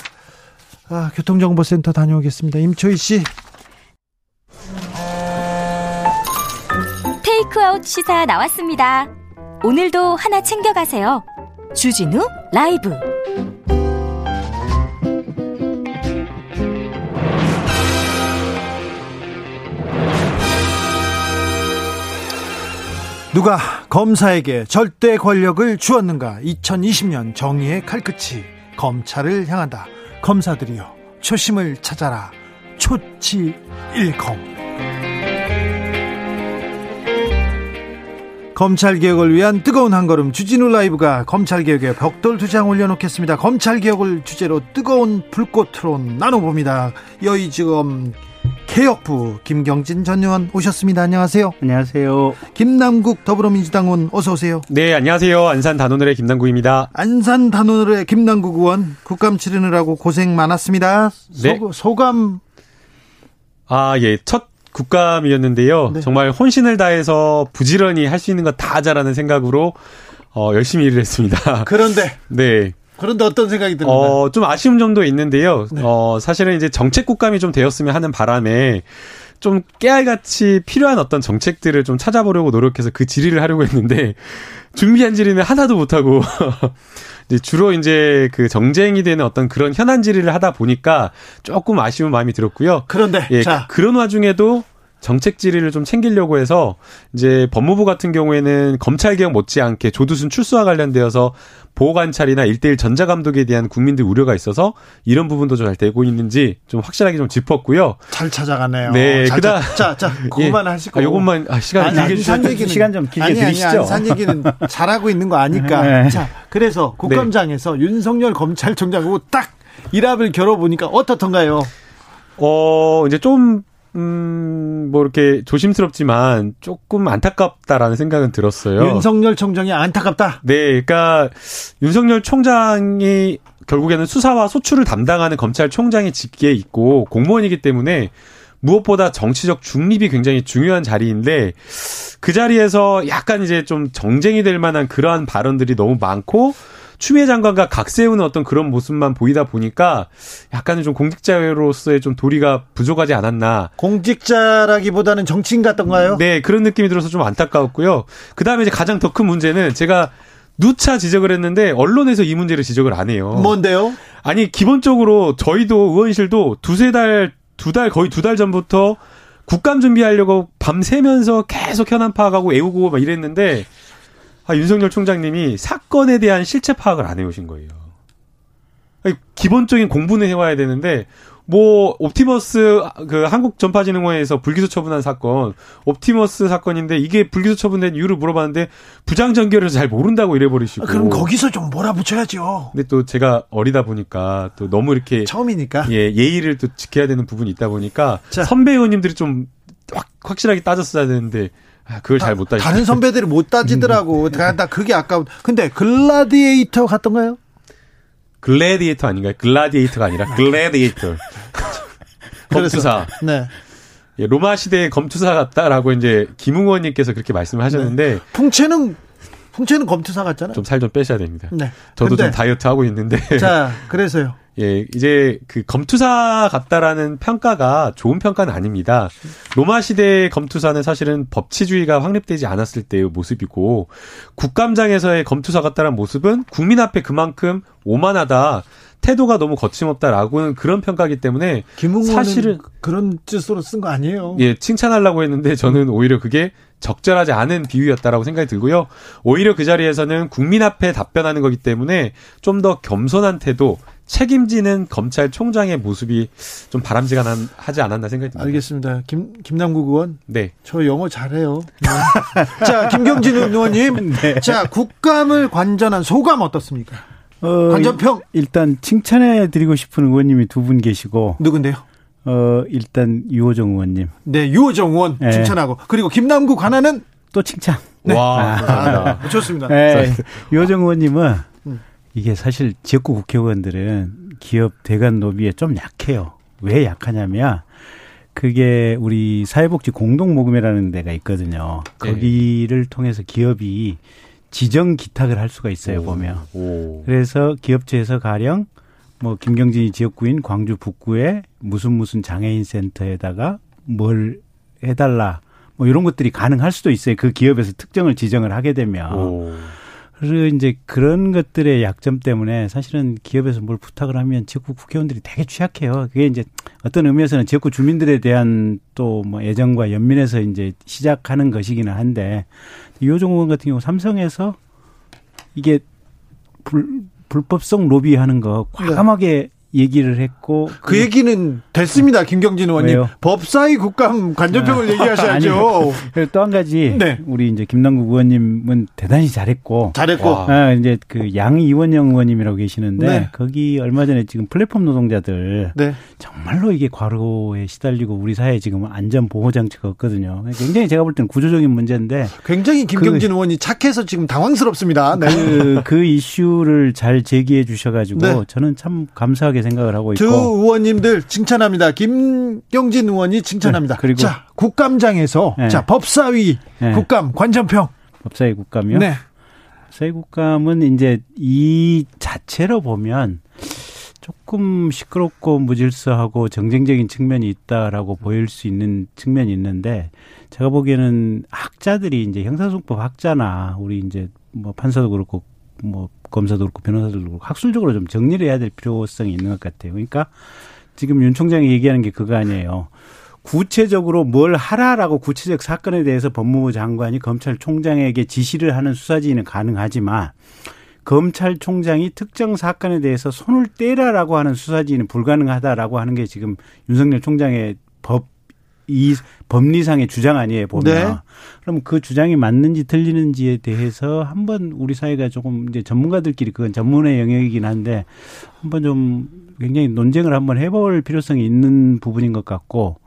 아, 교통정보센터 다녀오겠습니다. 임초희 씨. 테이크아웃 시사 나왔습니다. 오늘도 하나 챙겨가세요. 주진우 라이브. 누가 검사에게 절대 권력을 주었는가? 2020년 정의의 칼끝이 검찰을 향한다. 검사들이여 초심을 찾아라. 초치 일검. 검찰 개혁을 위한 뜨거운 한 걸음 주진우 라이브가 검찰 개혁에 벽돌 두 장 올려놓겠습니다. 검찰 개혁을 주제로 뜨거운 불꽃으로 나눠봅니다. 여의지검 개혁부 김경진 전 의원 오셨습니다. 안녕하세요. 안녕하세요. 김남국 더불어민주당 의원 어서 오세요. 네, 안녕하세요. 안산 단오늘의 김남국입니다. 안산 단오늘의 김남국 의원 국감 치르느라고 고생 많았습니다. 네. 소, 감 아, 예. 첫 국감이었는데요. 네. 정말 혼신을 다해서 부지런히 할 수 있는 거다 하자라는 생각으로 어, 열심히 일을 했습니다. 그런데 네. 그런데 어떤 생각이 듭니까? 어, 좀 아쉬운 점도 있는데요. 네. 어, 사실은 이제 정책 국감이 좀 되었으면 하는 바람에 좀 깨알같이 필요한 어떤 정책들을 좀 찾아보려고 노력해서 그 질의를 하려고 했는데 준비한 질의는 하나도 못하고 이제 주로 이제 그 정쟁이 되는 어떤 그런 현안 질의를 하다 보니까 조금 아쉬운 마음이 들었고요. 그런데 예, 자. 그런 와중에도 정책 질의를 좀 챙기려고 해서 이제 법무부 같은 경우에는 검찰 개혁 못지않게 조두순 출소와 관련되어서 보호관찰이나 일대일 전자감독에 대한 국민들 우려가 있어서 이런 부분도 잘 되고 있는지 좀 확실하게 좀 짚었고요. 잘 찾아가네요. 네, 그다 자, 자, 그것만 예. 하시고 아, 요것만 아, 시간 길게 주시죠. 얘기는 시간 좀 길게 아니, 드리시죠. 아니, 산 얘기는 잘하고 있는 거 아니까. 네. 자, 그래서 국감장에서 네. 윤석열 검찰총장하고 딱 일합을 겨뤄 보니까 어떻던가요? 어, 이제 좀 음, 뭐 이렇게 조심스럽지만 조금 안타깝다라는 생각은 들었어요. 윤석열 총장이 안타깝다? 네, 그러니까 윤석열 총장이 결국에는 수사와 소출을 담당하는 검찰총장의 직계에 있고 공무원이기 때문에 무엇보다 정치적 중립이 굉장히 중요한 자리인데 그 자리에서 약간 이제 좀 정쟁이 될 만한 그러한 발언들이 너무 많고 추미애 장관과 각세우는 어떤 그런 모습만 보이다 보니까 약간은 좀 공직자로서의 좀 도리가 부족하지 않았나. 공직자라기보다는 정치인 같던가요? 네, 그런 느낌이 들어서 좀 안타까웠고요. 그 다음에 이제 가장 더 큰 문제는 제가 누차 지적을 했는데 언론에서 이 문제를 지적을 안 해요. 뭔데요? 아니 기본적으로 저희도 의원실도 두세 달, 두 달 거의 두 달 전부터 국감 준비하려고 밤 새면서 계속 현안 파악하고 외우고 막 이랬는데 아, 윤석열 총장님이 사건에 대한 실체 파악을 안 해오신 거예요. 아니, 기본적인 공부는 해와야 되는데 뭐 옵티머스 그 한국 전파진흥원에서 불기소 처분한 사건 옵티머스 사건인데 이게 불기소 처분된 이유를 물어봤는데 부장 전결을 잘 모른다고 이래버리시고 아, 그럼 거기서 좀 몰아붙여야죠. 근데 또 제가 어리다 보니까 또 너무 이렇게 처음이니까 예 예의를 또 지켜야 되는 부분이 있다 보니까 자. 선배 의원님들이 좀 확, 확실하게 따졌어야 되는데 아, 그걸 잘 못 따지. 다른 선배들이 못 따지더라고. 음. 나 그게 아까운. 근데 글라디에이터 같던가요? 글래디에이터 아닌가요? 글라디에이터가 아니라 글래디에이터. 검투사. 네. 예, 로마 시대의 검투사 같다라고 이제 김웅원님께서 그렇게 말씀을 하셨는데 네. 풍채는 풍채는 검투사 같잖아요. 좀 살좀 빼셔야 됩니다. 네. 저도 좀 다이어트 하고 있는데. 자, 그래서요. 예, 이제 그 검투사 같다라는 평가가 좋은 평가는 아닙니다. 로마 시대의 검투사는 사실은 법치주의가 확립되지 않았을 때의 모습이고 국감장에서의 검투사 같다라는 모습은 국민 앞에 그만큼 오만하다. 태도가 너무 거침없다라고는 그런 평가기 때문에 사실은 그런 뜻으로 쓴 거 아니에요. 예, 칭찬하려고 했는데 저는 오히려 그게 적절하지 않은 비유였다라고 생각이 들고요. 오히려 그 자리에서는 국민 앞에 답변하는 거기 때문에 좀 더 겸손한 태도, 책임지는 검찰총장의 모습이 좀 바람직하지 않았나 생각이 듭니다. 알겠습니다. 김 김남국 의원. 네. 저 영어 잘해요. 네. 자, 김경진 의원님. 네. 자, 국감을 관전한 소감 어떻습니까? 어, 관전평. 일단 칭찬해 드리고 싶은 의원님이 두 분 계시고. 누군데요? 어, 일단 유호정 의원님. 네, 유호정 의원 네. 칭찬하고. 그리고 김남국 하나는 또 칭찬. 네. 와, 아, 네. 좋습니다. 네. 유호정 의원님은 음. 이게 사실 지역구 국회의원들은 기업 대관 로비에 좀 약해요. 왜 약하냐면 그게 우리 사회복지 공동모금회라는 데가 있거든요. 네. 거기를 통해서 기업이 지정 기탁을 할 수가 있어요, 오. 보면. 오. 그래서 기업체에서 가령 뭐 김경진이 지역구인 광주 북구에 무슨 무슨 장애인 센터에다가 뭘 해달라 뭐 이런 것들이 가능할 수도 있어요. 그 기업에서 특정을 지정을 하게 되면. 오. 이제 그런 것들의 약점 때문에 사실은 기업에서 뭘 부탁을 하면 지역구 국회의원들이 되게 취약해요. 그게 이제 어떤 의미에서는 지역구 주민들에 대한 또 뭐 애정과 연민에서 이제 시작하는 것이기는 한데 이호종 의원 같은 경우 삼성에서 이게 불, 불법성 로비하는 거 과감하게 얘기를 했고 그, 그 얘기는 됐습니다. 김경진 의원님. 왜요? 법사위 국감 관전평을 아, 얘기하셔야죠. 또 한 가지 네. 우리 이제 김남국 의원님은 대단히 잘했고 잘했고 아, 이제 그 양 이원영 의원님이라고 계시는데 네. 거기 얼마 전에 지금 플랫폼 노동자들 네. 정말로 이게 과로에 시달리고 우리 사회에 지금 안전 보호 장치가 없거든요. 굉장히 제가 볼 때는 구조적인 문제인데 굉장히 김경진 그, 의원이 착해서 지금 당황스럽습니다. 네. 그, 그 이슈를 잘 제기해 주셔가지고 네. 저는 참 감사하게 생각을 하고 있고. 두 의원님들 칭찬합니다. 김경진 의원이 칭찬합니다. 네, 그리고 자 국감장에서 네. 자 법사위 네. 국감 관전평. 법사위 국감이요? 네. 법사위 국감은 이제 이 자체로 보면 조금 시끄럽고 무질서하고 정쟁적인 측면이 있다라고 보일 수 있는 측면이 있는데 제가 보기에는 학자들이 이제 형사소송법 학자나 우리 이제 뭐 판사도 그렇고 뭐 검사도 그렇고 변호사도 그렇고 학술적으로 좀 정리를 해야 될 필요성이 있는 것 같아요. 그러니까 지금 윤 총장이 얘기하는 게 그거 아니에요. 구체적으로 뭘 하라라고 구체적 사건에 대해서 법무부 장관이 검찰총장에게 지시를 하는 수사지휘는 가능하지만 검찰총장이 특정 사건에 대해서 손을 떼라라고 하는 수사지휘는 불가능하다라고 하는 게 지금 윤석열 총장의 법 이 법리상의 주장 아니에요 보면 네. 그럼 그 주장이 맞는지 틀리는지에 대해서 한번 우리 사회가 조금 이제 전문가들끼리 그건 전문의 영역이긴 한데 한번 좀 굉장히 논쟁을 한번 해볼 필요성이 있는 부분인 것 같고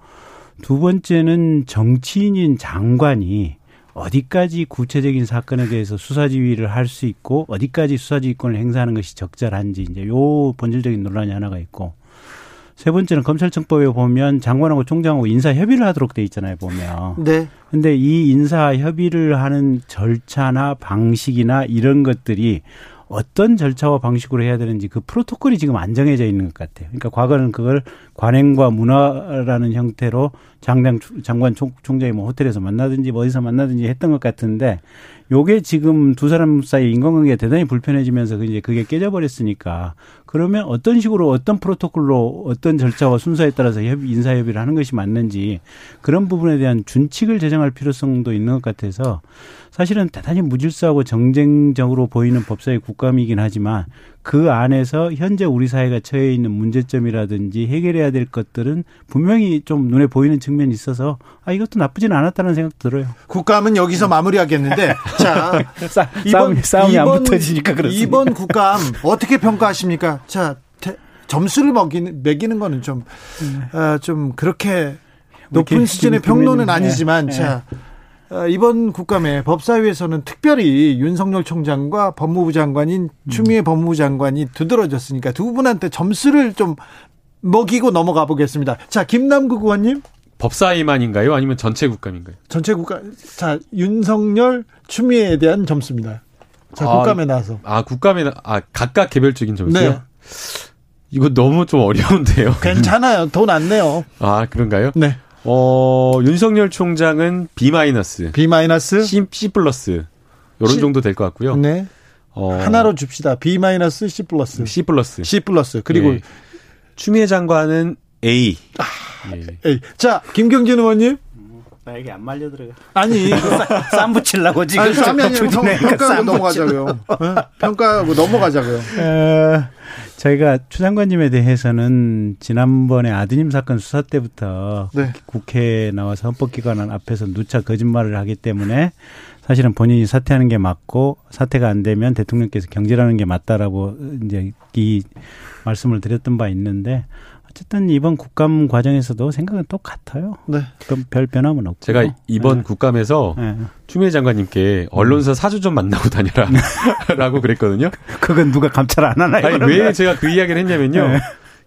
두 번째는 정치인인 장관이 어디까지 구체적인 사건에 대해서 수사 지휘를 할 수 있고 어디까지 수사 지휘권을 행사하는 것이 적절한지 이제 요 본질적인 논란이 하나가 있고 세 번째는 검찰청법에 보면 장관하고 총장하고 인사 협의를 하도록 돼 있잖아요, 보면. 네. 근데 이 인사 협의를 하는 절차나 방식이나 이런 것들이 어떤 절차와 방식으로 해야 되는지 그 프로토콜이 지금 안 정해져 있는 것 같아요. 그러니까 과거는 그걸 관행과 문화라는 형태로 장장 장관 총, 총장이 뭐 호텔에서 만나든지 뭐 어디서 만나든지 했던 것 같은데 요게 지금 두 사람 사이 인간관계가 대단히 불편해지면서 이제 그게 깨져버렸으니까 그러면 어떤 식으로 어떤 프로토콜로 어떤 절차와 순서에 따라서 협의, 인사협의를 하는 것이 맞는지 그런 부분에 대한 준칙을 제정할 필요성도 있는 것 같아서 사실은 대단히 무질서하고 정쟁적으로 보이는 법사위 국감이긴 하지만 그 안에서 현재 우리 사회가 처해 있는 문제점이라든지 해결해야 될 것들은 분명히 좀 눈에 보이는 측면이 있어서 아 이것도 나쁘지는 않았다는 생각 들어요. 국감은 여기서 마무리하겠는데 자 싸, 이번 싸움이 이번, 안 붙어지니까 그렇습니다. 이번 국감 어떻게 평가하십니까? 자 대, 점수를 먹이는 매기는 거는 좀좀 네. 어, 좀 그렇게 높은 수준의 평론은 아니지만 네. 자. 어, 이번 국감에 법사위에서는 특별히 윤석열 총장과 법무부 장관인 추미애 음. 법무부 장관이 두드러졌으니까 두 분한테 점수를 좀 먹이고 넘어가 보겠습니다. 자, 김남국 의원님. 법사위만인가요? 아니면 전체 국감인가요? 전체 국감. 자, 윤석열, 추미애에 대한 점수입니다. 자, 아, 국감에 나와서. 아, 국감에, 나, 아, 각각 개별적인 점수요? 네. 이거 너무 좀 어려운데요. 괜찮아요. 돈 안 내요. 아, 그런가요? 네. 어, 윤석열 총장은 B 마이너스, B 마이너스, C, C 플러스 요런 정도 될 것 같고요. 네. 어, 하나로 줍시다. B 마이너스, C 플러스, C 플러스, C 플러스. 그리고 네. 추미애 장관은 A. 아, 예. A. 자, 김경진 의원님. 나에게 안 말려 들어가. 아니, 쌈 붙이려고 지금. 아니, 쌈이 아니라 평, 평가하고 넘어가자고요. 네? 평가하고 넘어가자고요. 에, 저희가 추 장관님에 대해서는 지난번에 아드님 사건 수사 때부터 네. 국회에 나와서 헌법기관 앞에서 누차 거짓말을 하기 때문에 사실은 본인이 사퇴하는 게 맞고 사퇴가 안 되면 대통령께서 경질하는 게 맞다라고 이제 이 말씀을 드렸던 바 있는데 어쨌든 이번 국감 과정에서도 생각은 똑같아요. 네. 그럼 별 변함은 없고. 제가 이번 네. 국감에서 네. 추미애 장관님께 언론사 사주 좀 만나고 다녀라 라고 그랬거든요. 그건 누가 감찰 안 하나요? 아니, 왜 제가 그 이야기를 했냐면요. 네.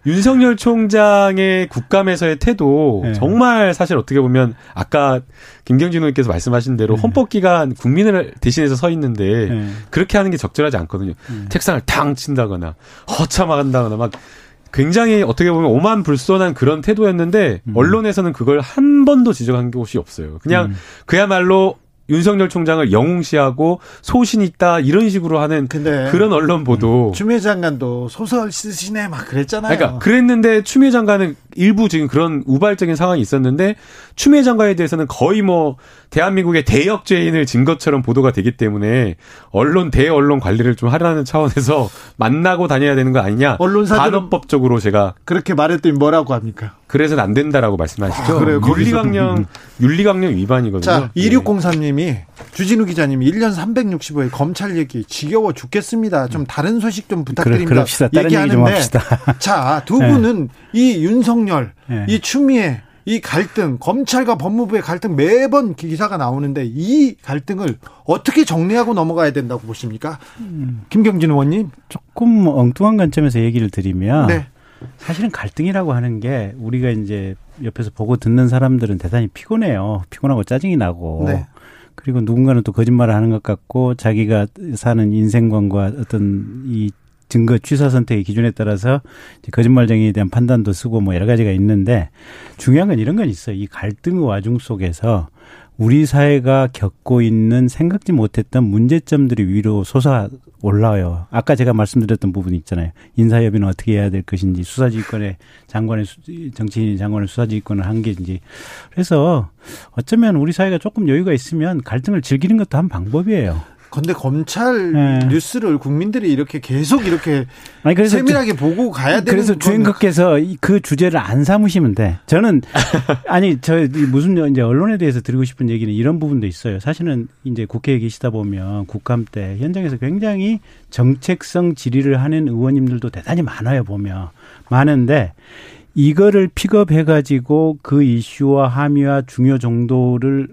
윤석열 총장의 국감에서의 태도 네. 정말 사실 어떻게 보면 아까 김경진 의원께서 말씀하신 대로 네. 헌법기관 국민을 대신해서 서 있는데 네. 그렇게 하는 게 적절하지 않거든요. 네. 책상을 탕 친다거나 허참한다거나 막 굉장히 어떻게 보면 오만 불손한 그런 태도였는데 음. 언론에서는 그걸 한 번도 지적한 곳이 없어요. 그냥 음. 그야말로 윤석열 총장을 영웅시하고 소신 있다 이런 식으로 하는 그런 언론 보도. 추미애 장관도 소설 쓰시네 막 그랬잖아요. 그러니까 그랬는데 추미애 장관은 일부 지금 그런 우발적인 상황이 있었는데 추미애 장관에 대해서는 거의 뭐 대한민국의 대역죄인을 진 것처럼 보도가 되기 때문에 언론 대언론 관리를 좀 하라는 차원에서 만나고 다녀야 되는 거 아니냐. 언론사들 반헌법적으로 제가 그렇게 말했더니 뭐라고 합니까? 그래서는 안 된다라고 말씀하시죠. 아, 그래요. 윤리강령 윤리강령 위반이거든요. 자, 2603님이 주진우 기자님이 1년 365일 검찰 얘기 지겨워 죽겠습니다. 좀 다른 소식 좀 부탁드립니다. 그러, 시다 다른 얘기 좀 합시다. 자, 두 분은 네. 이 윤석열, 네. 이 추미애 이 갈등, 검찰과 법무부의 갈등 매번 기사가 나오는데 이 갈등을 어떻게 정리하고 넘어가야 된다고 보십니까? 음. 김경진 의원님. 조금 엉뚱한 관점에서 얘기를 드리면 네. 사실은 갈등이라고 하는 게 우리가 이제 옆에서 보고 듣는 사람들은 대단히 피곤해요. 피곤하고 짜증이 나고. 네. 그리고 누군가는 또 거짓말을 하는 것 같고 자기가 사는 인생관과 어떤 이 증거 취사 선택의 기준에 따라서 거짓말쟁이에 대한 판단도 쓰고 뭐 여러 가지가 있는데 중요한 건 이런 건 있어요. 이 갈등의 와중 속에서 우리 사회가 겪고 있는 생각지 못했던 문제점들이 위로 솟아 올라와요. 아까 제가 말씀드렸던 부분이 있잖아요. 인사협의는 어떻게 해야 될 것인지, 수사지휘권의 장관의, 정치인 장관의 수사지휘권을 한 게인지. 그래서 어쩌면 우리 사회가 조금 여유가 있으면 갈등을 즐기는 것도 한 방법이에요. 근데 검찰 네. 뉴스를 국민들이 이렇게 계속 이렇게 아니, 그래서 세밀하게 주, 보고 가야 되는 그래서 주인님께서 그 주제를 안 삼으시면 돼. 저는 아니 저 무슨 이제 언론에 대해서 드리고 싶은 얘기는 이런 부분도 있어요. 사실은 이제 국회에 계시다 보면 국감 때 현장에서 굉장히 정책성 질의를 하는 의원님들도 대단히 많아요 보면 많은데 이거를 픽업해가지고 그 이슈와 함의와 중요 정도를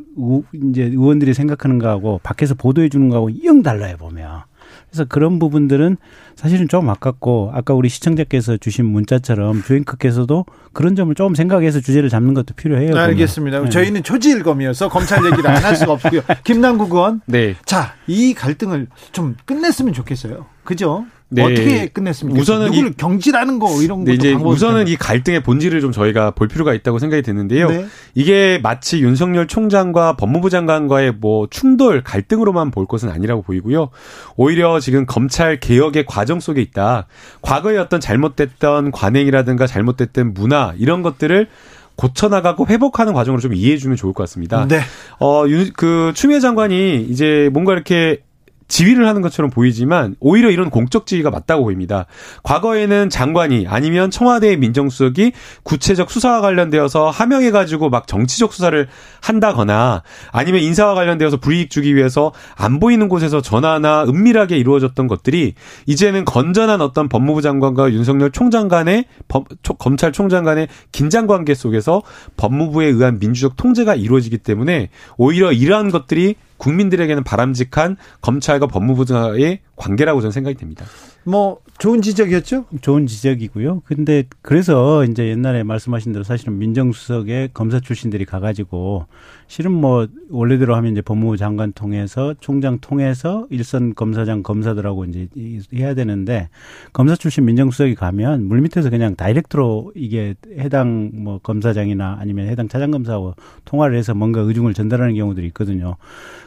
이제 의원들이 생각하는 거하고 밖에서 보도해 주는 거하고 영 달라요 보면. 그래서 그런 부분들은 사실은 좀 아깝고 아까 우리 시청자께서 주신 문자처럼 주행크께서도 그런 점을 조금 생각해서 주제를 잡는 것도 필요해요. 알겠습니다. 네. 저희는 초지일검이어서 검찰 얘기를 안 할 수가 없고요. 김남국 의원. 네. 자, 이 갈등을 좀 끝냈으면 좋겠어요. 그죠? 네. 어떻게 끝냈습니까? 우선은 누구를 이, 경질하는 거 이런 네, 이제 우선은 이 갈등의 본질을 좀 저희가 볼 필요가 있다고 생각이 드는데요. 네. 이게 마치 윤석열 총장과 법무부 장관과의 뭐 충돌 갈등으로만 볼 것은 아니라고 보이고요. 오히려 지금 검찰 개혁의 과정 속에 있다. 과거에 어떤 잘못됐던 관행이라든가 잘못됐던 문화 이런 것들을 고쳐나가고 회복하는 과정으로 좀 이해해 주면 좋을 것 같습니다. 네. 어, 그 추미애 장관이 이제 뭔가 이렇게 지휘를 하는 것처럼 보이지만 오히려 이런 공적 지휘가 맞다고 보입니다. 과거에는 장관이 아니면 청와대의 민정수석이 구체적 수사와 관련되어서 하명해 가지고 막 정치적 수사를 한다거나 아니면 인사와 관련되어서 불이익 주기 위해서 안 보이는 곳에서 전화나 은밀하게 이루어졌던 것들이 이제는 건전한 어떤 법무부 장관과 윤석열 총장 간의 법, 검찰총장 간의 긴장 관계 속에서 법무부에 의한 민주적 통제가 이루어지기 때문에 오히려 이러한 것들이 국민들에게는 바람직한 검찰과 법무부와의 관계라고 저는 생각이 됩니다. 뭐 좋은 지적이었죠? 좋은 지적이고요. 근데 그래서 이제 옛날에 말씀하신 대로 사실은 민정수석에 검사 출신들이 가가지고 실은 뭐 원래대로 하면 이제 법무부 장관 통해서 총장 통해서 일선 검사장 검사들하고 이제 해야 되는데 검사 출신 민정수석이 가면 물밑에서 그냥 다이렉트로 이게 해당 뭐 검사장이나 아니면 해당 차장검사하고 통화를 해서 뭔가 의중을 전달하는 경우들이 있거든요.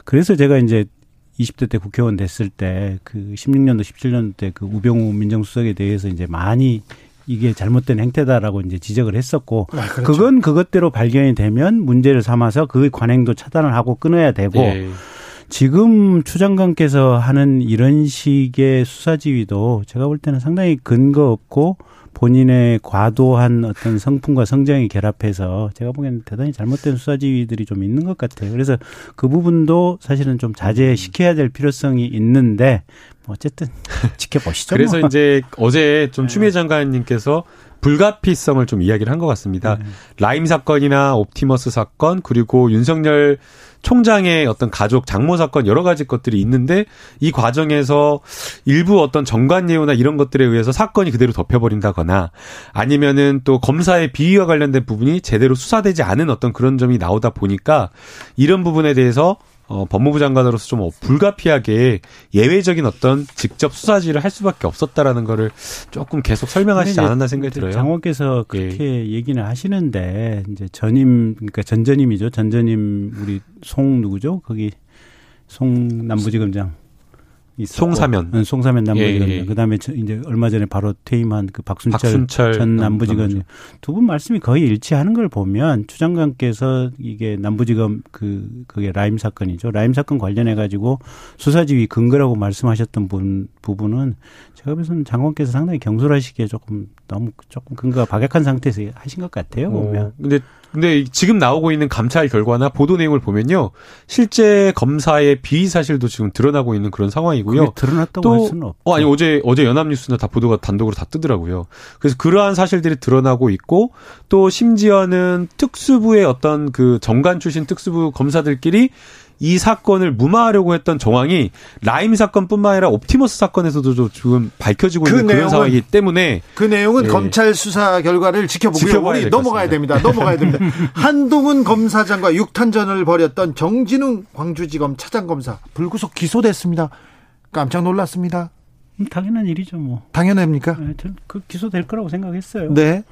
그래서 제가 이제 20대 때 국회의원 됐을 때 그 16년도 17년도 때 그 우병우 민정수석에 대해서 이제 많이 이게 잘못된 행태다라고 이제 지적을 했었고 아, 그렇죠. 그건 그것대로 발견이 되면 문제를 삼아서 그 관행도 차단을 하고 끊어야 되고 네. 지금 추 장관께서 하는 이런 식의 수사 지휘도 제가 볼 때는 상당히 근거 없고 본인의 과도한 어떤 성품과 성장이 결합해서 제가 보기에는 대단히 잘못된 수사지휘들이 좀 있는 것 같아요. 그래서 그 부분도 사실은 좀 자제시켜야 될 필요성이 있는데 뭐 어쨌든 지켜보시죠. 그래서 뭐. 이제 어제 좀 네. 추미애 장관님께서 불가피성을 좀 이야기를 한 것 같습니다. 네. 라임 사건이나 옵티머스 사건 그리고 윤석열 총장의 어떤 가족 장모 사건 여러 가지 것들이 있는데 이 과정에서 일부 어떤 정관 예우나 이런 것들에 의해서 사건이 그대로 덮여버린다거나 아니면은 또 검사의 비위와 관련된 부분이 제대로 수사되지 않은 어떤 그런 점이 나오다 보니까 이런 부분에 대해서 어, 법무부 장관으로서 좀 불가피하게 예외적인 어떤 직접 수사지를 할 수밖에 없었다라는 거를 조금 계속 설명하시지 않았나 생각이 들어요. 장관께서 그렇게 예. 얘기는 하시는데 이제 전임 그러니까 전전임이죠. 전전임 우리 송 누구죠? 거기 송 남부지검장 송사면, 응, 송사면 남부지검. 예, 예. 그다음에 이제 얼마 전에 바로 퇴임한 그 박순철, 박순철 전 남부지검 두분 말씀이 거의 일치하는 걸 보면 추 장관께서 이게 남부지검 그 그게 라임 사건이죠. 라임 사건 관련해 가지고 수사지휘 근거라고 말씀하셨던 분 부분은 제가 봐서는 장관께서 상당히 경솔하시기에 조금 너무 조금 근거가 박약한 상태에서 하신 것 같아요. 보면. 어, 근데 근데 지금 나오고 있는 감찰 결과나 보도 내용을 보면요. 실제 검사의 비위 사실도 지금 드러나고 있는 그런 상황이고요. 드러났다고 또, 할 수는 없죠. 어, 아니 어제 어제 연합뉴스나 다 보도가 단독으로 다 뜨더라고요. 그래서 그러한 사실들이 드러나고 있고 또 심지어는 특수부의 어떤 그 정관 출신 특수부 검사들끼리 이 사건을 무마하려고 했던 정황이 라임 사건뿐만 아니라 옵티머스 사건에서도 지금 밝혀지고 그 있는 그런 상황이기 때문에 그 내용은 예. 검찰 수사 결과를 지켜보고요. 우리 넘어가야 됩니다. 넘어가야 됩니다. 한동훈 검사장과 육탄전을 벌였던 정진웅 광주지검 차장검사 불구속 기소됐습니다. 깜짝 놀랐습니다. 음, 당연한 일이죠, 뭐. 당연합니까? 네, 그 기소될 거라고 생각했어요. 네.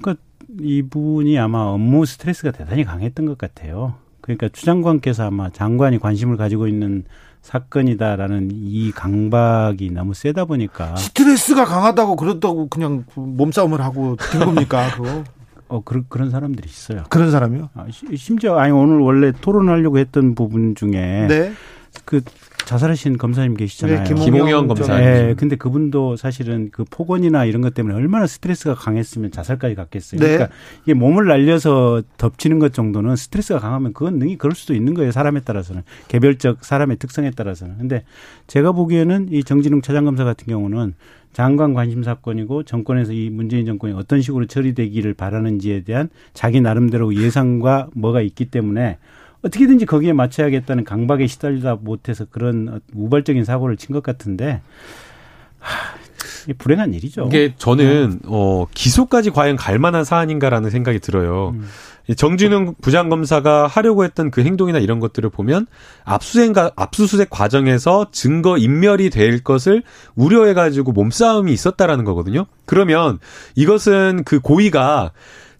그러니까 이분이 아마 업무 스트레스가 대단히 강했던 것 같아요. 그러니까 추 장관께서 아마 장관이 관심을 가지고 있는 사건이다라는 이 강박이 너무 세다 보니까 스트레스가 강하다고 그렇다고 그냥 몸싸움을 하고 된 겁니까 그거? 어 그런 그런 사람들이 있어요. 그런 사람이요? 아, 심지어 아니 오늘 원래 토론하려고 했던 부분 중에 네. 그 자살하신 검사님 계시잖아요. 네, 김홍현 검사. 네, 근데 그분도 사실은 그 폭언이나 이런 것 때문에 얼마나 스트레스가 강했으면 자살까지 갔겠어요. 네. 그러니까 이게 몸을 날려서 덮치는 것 정도는 스트레스가 강하면 그건 능히 그럴 수도 있는 거예요. 사람에 따라서는 개별적 사람의 특성에 따라서는. 근데 제가 보기에는 이 정진웅 차장검사 같은 경우는 장관 관심 사건이고 정권에서 이 문재인 정권이 어떤 식으로 처리되기를 바라는지에 대한 자기 나름대로 예상과 뭐가 있기 때문에 어떻게든지 거기에 맞춰야겠다는 강박에 시달리다 못해서 그런 우발적인 사고를 친 것 같은데 하, 불행한 일이죠. 이게 저는 어 기소까지 과연 갈 만한 사안인가라는 생각이 들어요. 음. 정진웅 부장검사가 하려고 했던 그 행동이나 이런 것들을 보면 압수수색, 압수수색 과정에서 증거 인멸이 될 것을 우려해가지고 몸싸움이 있었다라는 거거든요. 그러면 이것은 그 고의가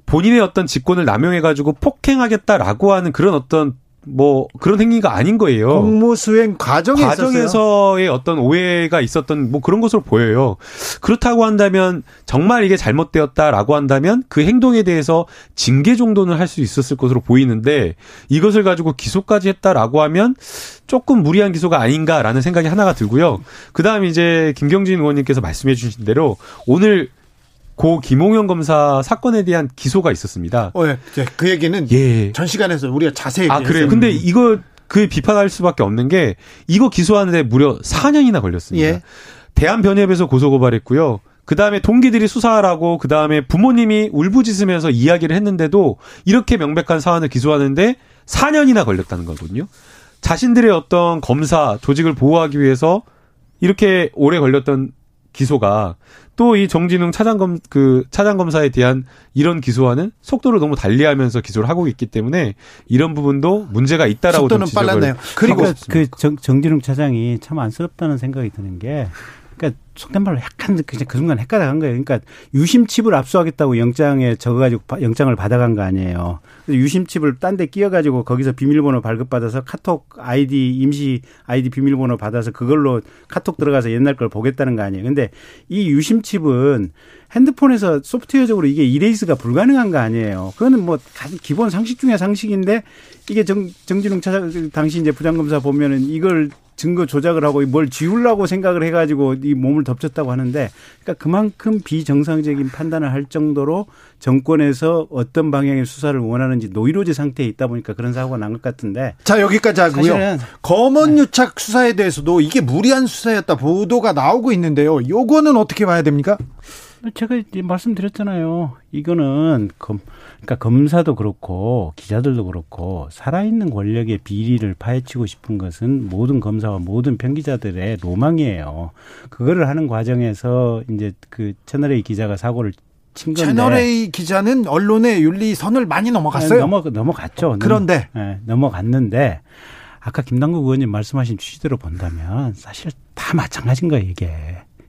본인의 어떤 직권을 남용해가지고 폭행하겠다라고 하는 그런 어떤 뭐 그런 행위가 아닌 거예요. 공무 수행 과정에 과정에서의? 어떤 오해가 있었던 뭐 그런 것으로 보여요. 그렇다고 한다면 정말 이게 잘못되었다라고 한다면 그 행동에 대해서 징계 정도는 할 수 있었을 것으로 보이는데 이것을 가지고 기소까지 했다라고 하면 조금 무리한 기소가 아닌가라는 생각이 하나가 들고요. 그다음 이제 김경진 의원님께서 말씀해 주신 대로 오늘 고 김홍현 검사 사건에 대한 기소가 있었습니다. 어, 예. 그 얘기는 예. 전 시간에서 우리가 자세히 아 그래요. 근데 이거 그 비판할 수밖에 없는 게 이거 기소하는데 무려 4년이나 걸렸습니다. 예. 대한변협에서 고소고발했고요. 그 다음에 동기들이 수사하라고 그 다음에 부모님이 울부짖으면서 이야기를 했는데도 이렇게 명백한 사안을 기소하는데 4년이나 걸렸다는 거거든요. 자신들의 어떤 검사 조직을 보호하기 위해서 이렇게 오래 걸렸던 기소가 또 이 정진웅 차장검 그 차장검사에 대한 이런 기소와는 속도를 너무 달리하면서 기소를 하고 있기 때문에 이런 부분도 문제가 있다라고 속도는 빨랐네요. 그리고 그 정, 정진웅 차장이 참 안쓰럽다는 생각이 드는 게 그러니까 속된 말로 약간 그냥 그 순간 헷갈려간 거예요. 그러니까 유심칩을 압수하겠다고 영장에 적어가지고 영장을 받아간 거 아니에요. 유심칩을 딴 데 끼워가지고 거기서 비밀번호 발급받아서 카톡 아이디 임시 아이디 비밀번호 받아서 그걸로 카톡 들어가서 옛날 걸 보겠다는 거 아니에요. 근데 이 유심칩은 핸드폰에서 소프트웨어적으로 이게 이레이스가 불가능한 거 아니에요. 그거는 뭐 기본 상식 중의 상식인데 이게 정, 정진웅 차장 당시 이제 부장검사 보면은 이걸 증거 조작을 하고 뭘 지우려고 생각을 해가지고 이 몸을 덮쳤다고 하는데 그러니까 그만큼 비정상적인 판단을 할 정도로 정권에서 어떤 방향의 수사를 원하는지 노이로제 상태에 있다 보니까 그런 사고가 난 것 같은데 자 여기까지 하고요. 검언 유착 네. 수사에 대해서도 이게 무리한 수사였다 보도가 나오고 있는데요. 요거는 어떻게 봐야 됩니까? 제가 이제 말씀드렸잖아요. 이거는 검, 그러니까 검사도 그렇고 기자들도 그렇고 살아있는 권력의 비리를 파헤치고 싶은 것은 모든 검사와 모든 편기자들의 로망이에요. 그거를 하는 과정에서 이제 그 채널 A 기자가 사고를 친 건데 채널 A 기자는 언론의 윤리 선을 많이 넘어갔어요. 네, 넘어 넘어갔죠. 그런데 네, 넘어갔는데 아까 김남국 의원님 말씀하신 취지대로 본다면 사실 다 마찬가지인 거예요 이게.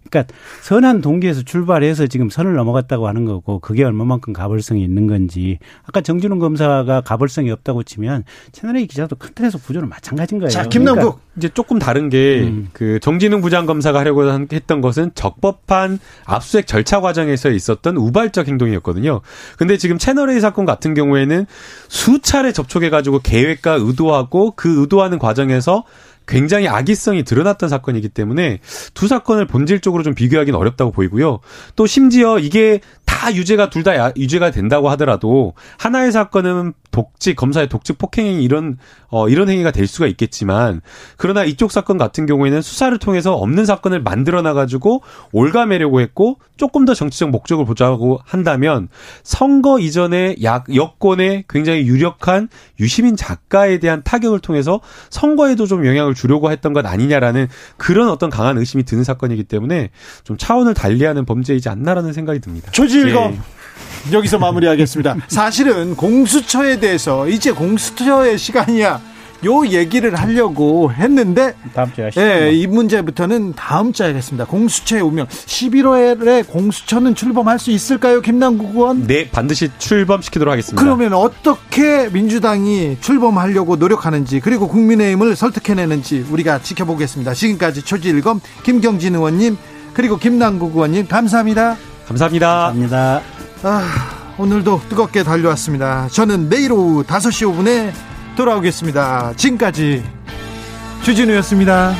그러니까 선한 동기에서 출발해서 지금 선을 넘어갔다고 하는 거고 그게 얼마만큼 가벌성이 있는 건지 아까 정준훈 검사가 가벌성이 없다고 치면 채널A 기자도 큰 틀에서 구조는 마찬가지인 거예요. 자, 김남국 그러니까 이제 조금 다른 게그 음. 그 정진웅 부장검사가 하려고 했던 것은 적법한 압수수색 절차 과정에서 있었던 우발적 행동이었거든요. 근데 지금 채널A 사건 같은 경우에는 수차례 접촉해 가지고 계획과 의도하고 그 의도하는 과정에서 굉장히 악의성이 드러났던 사건이기 때문에 두 사건을 본질적으로 좀 비교하기는 어렵다고 보이고요. 또 심지어 이게 다 유죄가 둘 다 유죄가 된다고 하더라도 하나의 사건은 독직 검사의 독직 폭행 이런 어 이런 행위가 될 수가 있겠지만 그러나 이쪽 사건 같은 경우에는 수사를 통해서 없는 사건을 만들어 놔 가지고 올가매려고 했고 조금 더 정치적 목적을 보자고 한다면 선거 이전에 약 여권에 굉장히 유력한 유시민 작가에 대한 타격을 통해서 선거에도 좀 영향을 주려고 했던 것 아니냐라는 그런 어떤 강한 의심이 드는 사건이기 때문에 좀 차원을 달리하는 범죄이지 않나라는 생각이 듭니다. 조질검 예. 여기서 마무리하겠습니다. 사실은 공수처에 대해서 이제 공수처의 시간이야. 요 얘기를 하려고 했는데 다음 주에 예, 이 문제부터는 다음 주에 하겠습니다. 공수처의 운명. 11월에 공수처는 출범할 수 있을까요, 김남국 의원? 네, 반드시 출범시키도록 하겠습니다. 그러면 어떻게 민주당이 출범하려고 노력하는지 그리고 국민의힘을 설득해내는지 우리가 지켜보겠습니다. 지금까지 초지일검 김경진 의원님 그리고 김남국 의원님 감사합니다. 감사합니다. 감사합니다. 아, 오늘도 뜨겁게 달려왔습니다. 저는 내일 오후 5시 5분에 돌아오겠습니다. 지금까지 주진우였습니다.